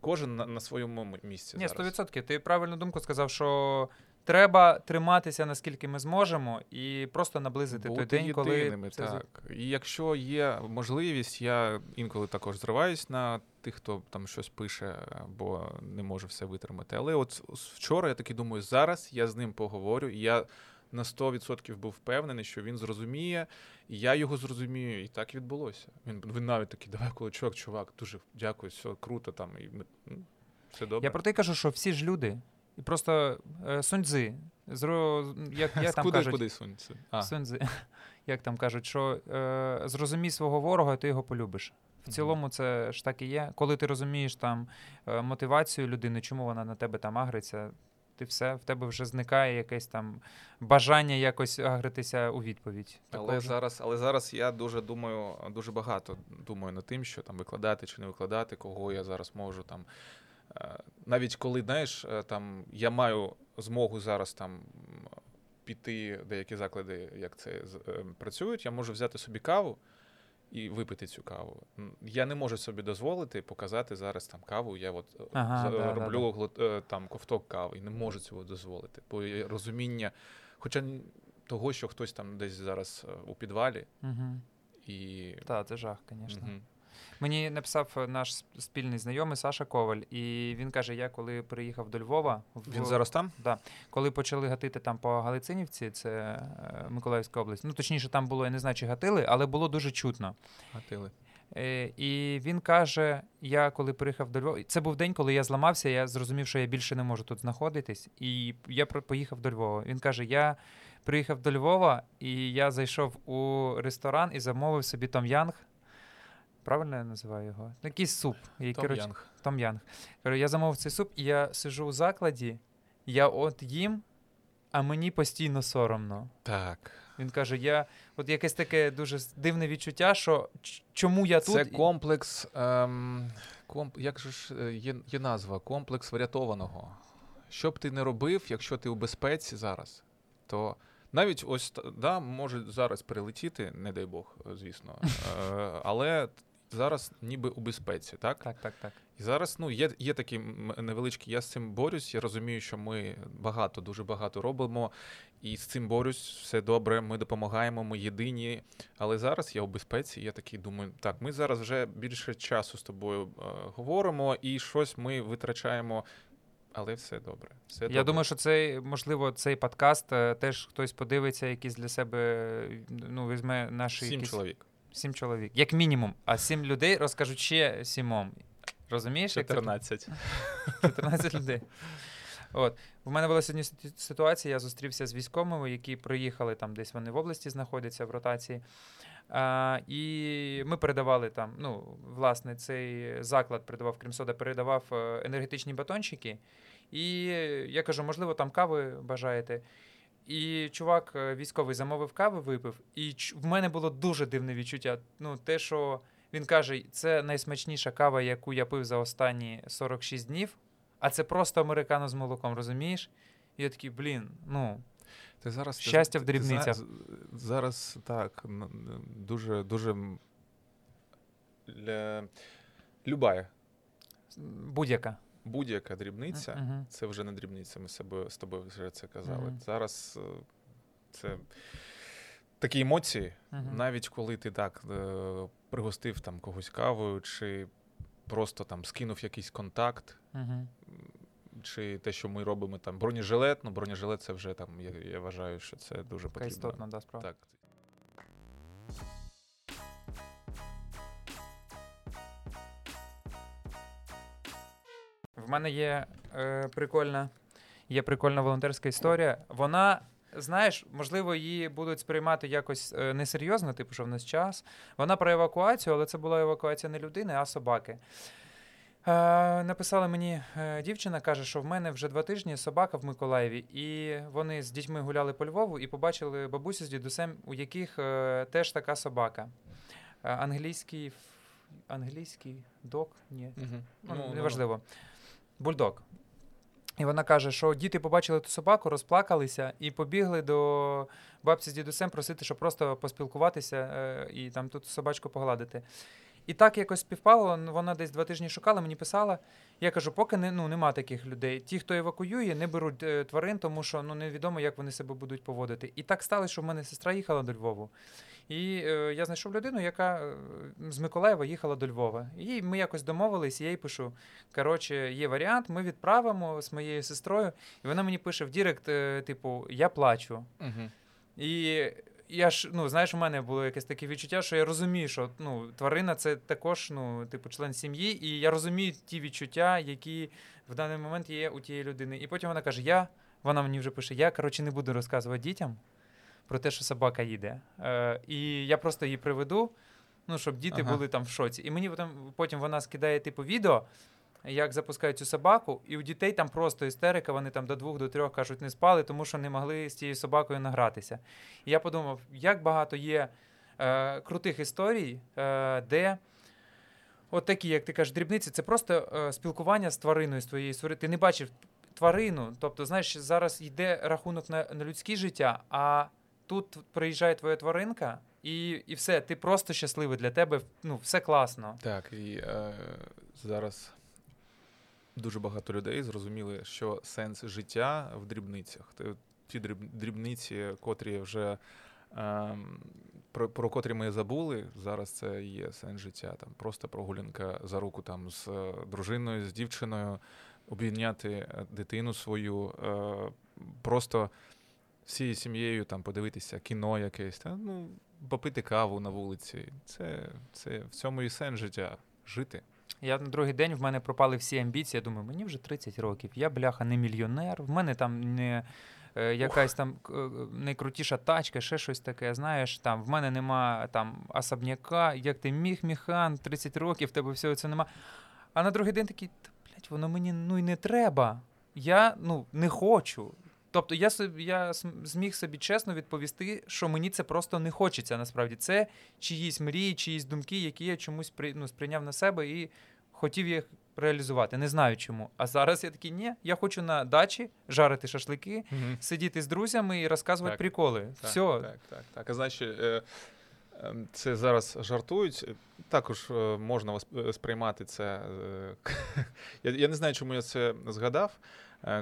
Speaker 1: кожен на, на своєму місці.
Speaker 2: Ні,
Speaker 1: зараз.
Speaker 2: 100%. Ти правильну думку сказав, що треба триматися наскільки ми зможемо, і просто наблизити
Speaker 1: Бути
Speaker 2: той день, коли
Speaker 1: єдиними,
Speaker 2: це
Speaker 1: так. І якщо є можливість, я інколи також зриваюсь на тих, хто там щось пише, бо не може все витримати. Але от вчора я таки думаю, зараз я з ним поговорю, і я на 100% був впевнений, що він зрозуміє, і я його зрозумію, і так відбулося. Він, він навіть такий, давай кулачок, чувак, дуже дякую, все круто там, і ми, ну, все добре.
Speaker 2: Я про те кажу, що всі ж люди. І просто е, суньцзи, зро... як, як там
Speaker 1: куди,
Speaker 2: кажуть,
Speaker 1: куди сунься? А,
Speaker 2: Суньцзи, [LAUGHS] як там кажуть, що е, зрозумій свого ворога, ти його полюбиш. В цілому це ж так і є. Коли ти розумієш там е, мотивацію людини, чому вона на тебе там агриться, ти все, в тебе вже зникає якесь там бажання якось агритися у відповідь.
Speaker 1: Але зараз, але зараз я дуже думаю, дуже багато думаю над тим, що там викладати чи не викладати, кого я зараз можу там. Е, Навіть коли, знаєш, е, там я маю змогу зараз там піти деякі заклади, як це е, працюють, я можу взяти собі каву і випити цю каву. Я не можу собі дозволити показати зараз там каву. Я от
Speaker 2: Ага,
Speaker 1: за-
Speaker 2: да, да,
Speaker 1: роблю там ковток кави і не можу цього дозволити. Бо є розуміння, хоча того, що хтось там десь зараз у підвалі
Speaker 2: Мгм.
Speaker 1: і.
Speaker 2: Та, це жах, звісно.
Speaker 1: Мгм.
Speaker 2: Мені написав е, наш спільний знайомий Саша Коваль, і він каже: я коли приїхав до Львова, в-
Speaker 1: Він зараз там?
Speaker 2: Да. Коли почали гатити там по Галицинівці, це е, Миколаївська область. Ну точніше, там було, я не знаю, чи гатили, але було дуже чутно.
Speaker 1: Гатили.
Speaker 2: Е, і він каже: я коли приїхав до Львова, це був день, коли я зламався, я зрозумів, що я більше не можу тут знаходитись. І я поїхав до Львова. Він каже: я приїхав до Львова, і я зайшов у ресторан і замовив собі том'янг. Правильно я називаю його? Ну, якийсь суп. І,
Speaker 1: Том Янг.
Speaker 2: Том'янг. Кажу, я замовив цей суп, і я сижу у закладі, я от їм, а мені постійно соромно.
Speaker 1: Так.
Speaker 2: Він каже: я от якесь таке дуже дивне відчуття, що чому я тут.
Speaker 1: Це комплекс. Ем, комп, як же ж е, є, є назва? Комплекс врятованого. Що б ти не робив, якщо ти у безпеці зараз, то навіть ось да, може зараз прилетіти, не дай Бог, е, звісно. Е, але зараз ніби у безпеці, так?
Speaker 2: Так, так, так.
Speaker 1: І зараз ну, є, є такі невеличкі, я з цим борюсь. Я розумію, що ми багато, дуже багато робимо, і з цим борюсь, все добре, ми допомагаємо, ми єдині. Але зараз я у безпеці, я такий думаю, так, ми зараз вже більше часу з тобою е, говоримо, і щось ми витрачаємо, але все добре. Все
Speaker 2: Я
Speaker 1: добре.
Speaker 2: думаю, що цей, можливо, цей подкаст е, теж хтось подивиться, якийсь для себе е, ну, візьме наші
Speaker 1: сім
Speaker 2: якісь...
Speaker 1: чоловік.
Speaker 2: Сім чоловік, як мінімум. А сім людей розкажуть ще сімом. Розумієш? як це
Speaker 1: 14.
Speaker 2: 14 [LAUGHS] людей. От. У мене була сьогодні ситуація, я зустрівся з військовими, які приїхали там, десь вони в області знаходяться в ротації. А, і ми передавали там, ну, власне, цей заклад передавав Кримсода, передавав е, енергетичні батончики. І я кажу, можливо, там кави бажаєте. І чувак е, військовий замовив кави, випив. І в мене було дуже дивне відчуття. Ну, те, що він каже, це найсмачніша кава, яку я пив за останні 46 днів, а це просто американо з молоком, розумієш? І я такий, блін, ну,
Speaker 1: Ти зараз
Speaker 2: Щастя в
Speaker 1: ти- зна-
Speaker 2: дрібницях.
Speaker 1: Зараз так, дуже, дуже любая,
Speaker 2: будь-яка.
Speaker 1: Будь-яка дрібниця.
Speaker 2: Мгм.
Speaker 1: Це вже не дрібниця, ми з з тобою вже це казали.
Speaker 2: Мгм.
Speaker 1: Зараз е, це такі емоції,
Speaker 2: Мгм.
Speaker 1: навіть коли ти так е, пригостив там когось кавою, чи просто там скинув якийсь контакт,
Speaker 2: Мгм.
Speaker 1: м, чи те, що ми робимо там бронежилет, ну бронежилет це вже там, я, я вважаю, що це дуже
Speaker 2: Така
Speaker 1: потрібно.
Speaker 2: істотна, да, справа.
Speaker 1: Так.
Speaker 2: В мене є е, прикольна, є прикольна волонтерська історія. Вона, знаєш, можливо, її будуть сприймати якось е, несерйозно, типу, що в нас час. Вона про евакуацію, але це була евакуація не людини, а собаки. Е, написала мені е, дівчина, каже, що в мене вже два тижні собака в Миколаєві, і вони з дітьми гуляли по Львову і побачили бабусю з дідусем, у яких е, теж така собака. Е, англійський, англійський док? Ні,
Speaker 1: Угу.
Speaker 2: ну, неважливо. Бульдог. І вона каже, що діти побачили ту собаку, розплакалися і побігли до бабці з дідусем просити, щоб просто поспілкуватися е, і там тут собачку погладити. І так якось співпало, вона десь два тижні шукала, мені писала. Я кажу, поки не, ну, нема таких людей. Ті, хто евакуює, не беруть е, тварин, тому що ну, невідомо, як вони себе будуть поводити. І так сталося, що в мене сестра їхала до Львову. І е, я знайшов людину, яка е, з Миколаєва їхала до Львова. І ми якось домовились, і я їй пишу: коротше, є варіант, ми відправимо з моєю сестрою. І вона мені пише в Direct, е, типу, я плачу.
Speaker 1: Угу.
Speaker 2: І я ж, ну, знаєш, у мене було якесь таке відчуття, що я розумію, що ну, тварина це також, ну, типу, член сім'ї, і я розумію ті відчуття, які в даний момент є у тієї людини. І потім вона каже: Я, вона мені вже пише, я коротше не буду розказувати дітям про те, що собака їде. Е, і я просто її приведу, ну, щоб діти
Speaker 1: Ага.
Speaker 2: були там в шоці. І мені потім, потім вона скидає, типу, відео. Як запускають цю собаку, і у дітей там просто істерика, вони там до двох, до трьох кажуть, не спали, тому що не могли з цією собакою награтися. І я подумав, як багато є е, крутих історій, е, де от такі, як ти кажеш, дрібниці, це просто е, спілкування з твариною, з твоєю твариною. Ти не бачив тварину. Тобто, знаєш, зараз йде рахунок на, на людське життя, а тут приїжджає твоя тваринка, і, і все, ти просто щасливий для тебе, ну, все класно.
Speaker 1: Так, і е, зараз дуже багато людей зрозуміли, що сенс життя в дрібницях. Ті дрібниці, котрі вже ем, про, про котрі ми забули, зараз це є сенс життя. Там просто прогулянка за руку там з е, дружиною, з дівчиною, обійняти е, дитину свою, е, просто всією сім'єю там подивитися кіно якесь, та, ну, попити каву на вулиці. Це, це в цьому і сенс життя жити.
Speaker 2: Я на другий день в мене пропали всі амбіції. Я думаю, мені вже 30 років. Я бляха не мільйонер. В мене там не е, якась там е, найкрутіша тачка, ще щось таке. Знаєш, там в мене нема там особняка, як ти міг, міхан, 30 років, тебе всього це нема. А на другий день такий, та блядь, воно мені ну й не треба. Я ну не хочу. Тобто я собі я зміг собі чесно відповісти, що мені це просто не хочеться. Насправді це чиїсь мрії, чиїсь думки, які я чомусь при, ну, сприйняв на себе і хотів їх реалізувати. Не знаю чому. А зараз я такий, ні, я хочу на дачі жарити шашлики,
Speaker 1: угу.
Speaker 2: сидіти з друзями і розказувати
Speaker 1: Так.
Speaker 2: приколи.
Speaker 1: Так,
Speaker 2: Все.
Speaker 1: Так, так, так. А значить, е, це зараз жартують. Також е, можна е, сприймати це. е, [LAUGHS] Я, не знаю, чому я це згадав,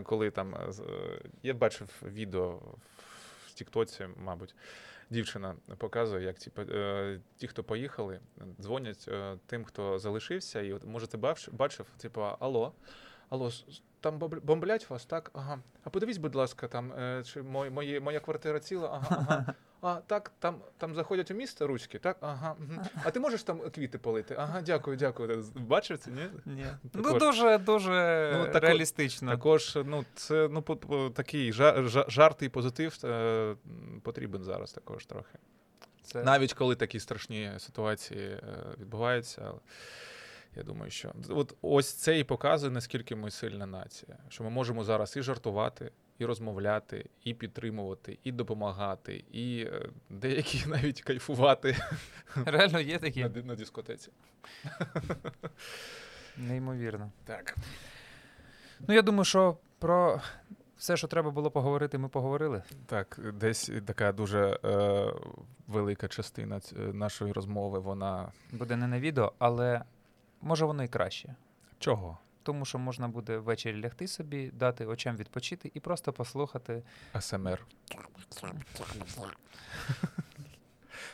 Speaker 1: коли там я бачив відео в Тіктоці, мабуть. Дівчина показує, як ті, ті, хто поїхали, дзвонять тим, хто залишився, і от, може, ти бачив, типу, алло, алло, там бомблять вас, так? Ага. А подивись, будь ласка, там чи мої, моя квартира ціла? Ага, ага. [LAUGHS] А, так, там, там заходять у місто ручки, так? Ага. А ти можеш там квіти полити? Ага, дякую, дякую. Бачив це, ні?
Speaker 2: Ні. Ну, дуже дуже
Speaker 1: Ну, тако-
Speaker 2: реалістично.
Speaker 1: Також, ну, це ну, такий жа- жа- жарт і позитив е, потрібен зараз також трохи.
Speaker 2: Це...
Speaker 1: Навіть коли такі страшні ситуації е, відбуваються. але Я думаю, що от ось це і показує, наскільки ми сильна нація. Що ми можемо зараз і жартувати, і розмовляти, і підтримувати, і допомагати, і е, деякі [LAUGHS] навіть кайфувати
Speaker 2: Реально є такі.
Speaker 1: на, на дискотеці.
Speaker 2: Неймовірно.
Speaker 1: Так.
Speaker 2: Ну, я думаю, що про все, що треба було поговорити, ми поговорили.
Speaker 1: Так, десь така дуже е, велика частина нашої розмови, вона
Speaker 2: Буде не на відео, але може воно і краще.
Speaker 1: чого?
Speaker 2: Тому що можна буде ввечері лягти собі, дати очам відпочити і просто послухати.
Speaker 1: АСМР.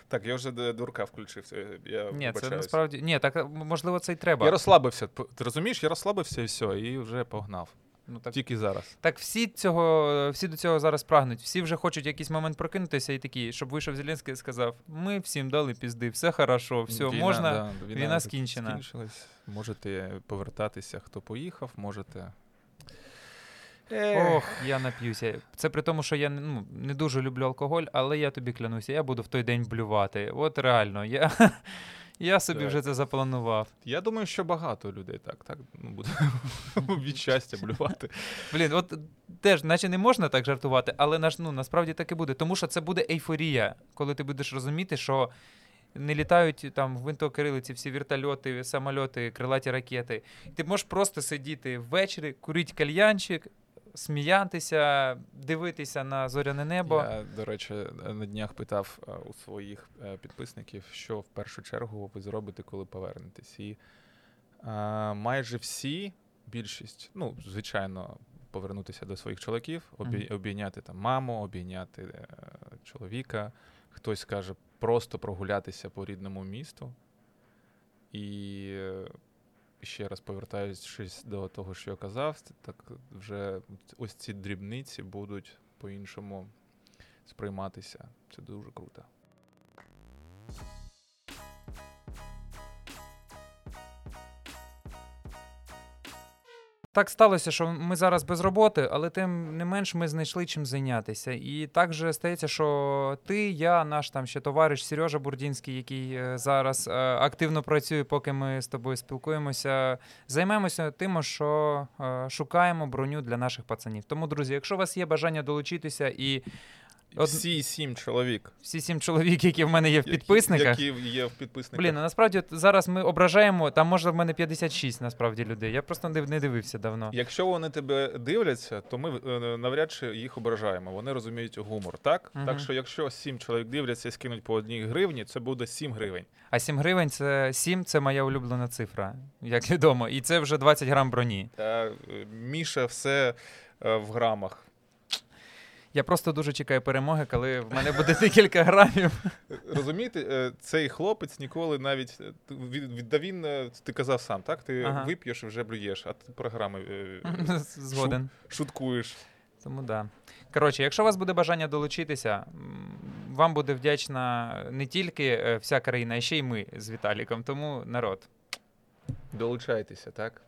Speaker 1: Так, я вже дурка включив. е, Я
Speaker 2: Ні, це насправді. Ні, так можливо, це й треба.
Speaker 1: Я розслабився. Ти розумієш, я розслабився і все, і вже погнав.
Speaker 2: Ну, так,
Speaker 1: Тільки зараз.
Speaker 2: так всі цього, всі до цього зараз прагнуть. Всі вже хочуть якийсь момент прокинутися і такі, щоб вийшов Зеленський і сказав: ми всім дали пізди, все хорошо, все,
Speaker 1: Війна,
Speaker 2: можна.
Speaker 1: да,
Speaker 2: війна
Speaker 1: зак-
Speaker 2: скінчена.
Speaker 1: Скінчилась. Можете повертатися, хто поїхав, можете.
Speaker 2: Ох, я нап'юся. Це при тому, що я ну, не дуже люблю алкоголь, але я тобі клянуся, я буду в той день блювати. От реально, я, я собі
Speaker 1: Так.
Speaker 2: вже це запланував.
Speaker 1: Я думаю, що багато людей так, так ну, буде [LAUGHS] від щастя блювати.
Speaker 2: Блін, от теж, наче не можна так жартувати, але наш, ну, насправді так і буде. Тому що це буде ейфорія, коли ти будеш розуміти, що не літають там в винтокрилиці всі вертольоти, самольоти, крилаті ракети. Ти можеш просто сидіти ввечері, курити кальянчик, сміятися, дивитися на зоряне небо.
Speaker 1: Я, до речі, на днях питав е, у своїх е, підписників, що в першу чергу ви зробите, коли повернетесь. І е, майже всі, більшість, ну, звичайно, повернутися до своїх чоловіків, обій, обійняти там маму, обійняти чоловіка. Хтось каже, просто прогулятися по рідному місту. І ще раз повертаючись до того, що я казав, так вже ось ці дрібниці будуть по-іншому сприйматися. Це дуже круто.
Speaker 2: Так сталося, що ми зараз без роботи, але тим не менш ми знайшли чим зайнятися. І так же стається, що ти, я, наш там ще товариш Сережа Бурдінський, який е, зараз е, активно працює, поки ми з тобою спілкуємося, займаємося тим, що е, шукаємо броню для наших пацанів. Тому, друзі, якщо у вас є бажання долучитися, і Од-
Speaker 1: Всі сім чоловік,
Speaker 2: всі сім чоловік, які в мене є в
Speaker 1: які-
Speaker 2: підписниках.
Speaker 1: які є в підписниках.
Speaker 2: Блін, а насправді от зараз ми ображаємо, там може в мене 56 насправді людей. Я просто не дивився давно.
Speaker 1: Якщо вони тебе дивляться, то ми е, навряд чи їх ображаємо. Вони розуміють гумор, так?
Speaker 2: Мгм.
Speaker 1: Так що, якщо сім чоловік дивляться і скинуть по одній гривні, це буде сім гривень.
Speaker 2: А 7 гривень це 7 це моя улюблена цифра, як відомо. І це вже 20 грам броні.
Speaker 1: Та е, Міша все е, в грамах.
Speaker 2: Я просто дуже чекаю перемоги, коли в мене буде декілька грамів.
Speaker 1: Розумієте, е, цей хлопець ніколи навіть е, да він, е, ти казав сам, так? Ти
Speaker 2: Ага.
Speaker 1: вип'єш і вже блюєш, а ти програми [LAUGHS]
Speaker 2: Згоден.
Speaker 1: шуткуєш.
Speaker 2: Тому да. Коротше, якщо у вас буде бажання долучитися, вам буде вдячна не тільки вся країна, а ще й ми з Віталіком. Тому народ.
Speaker 1: Долучайтеся, так?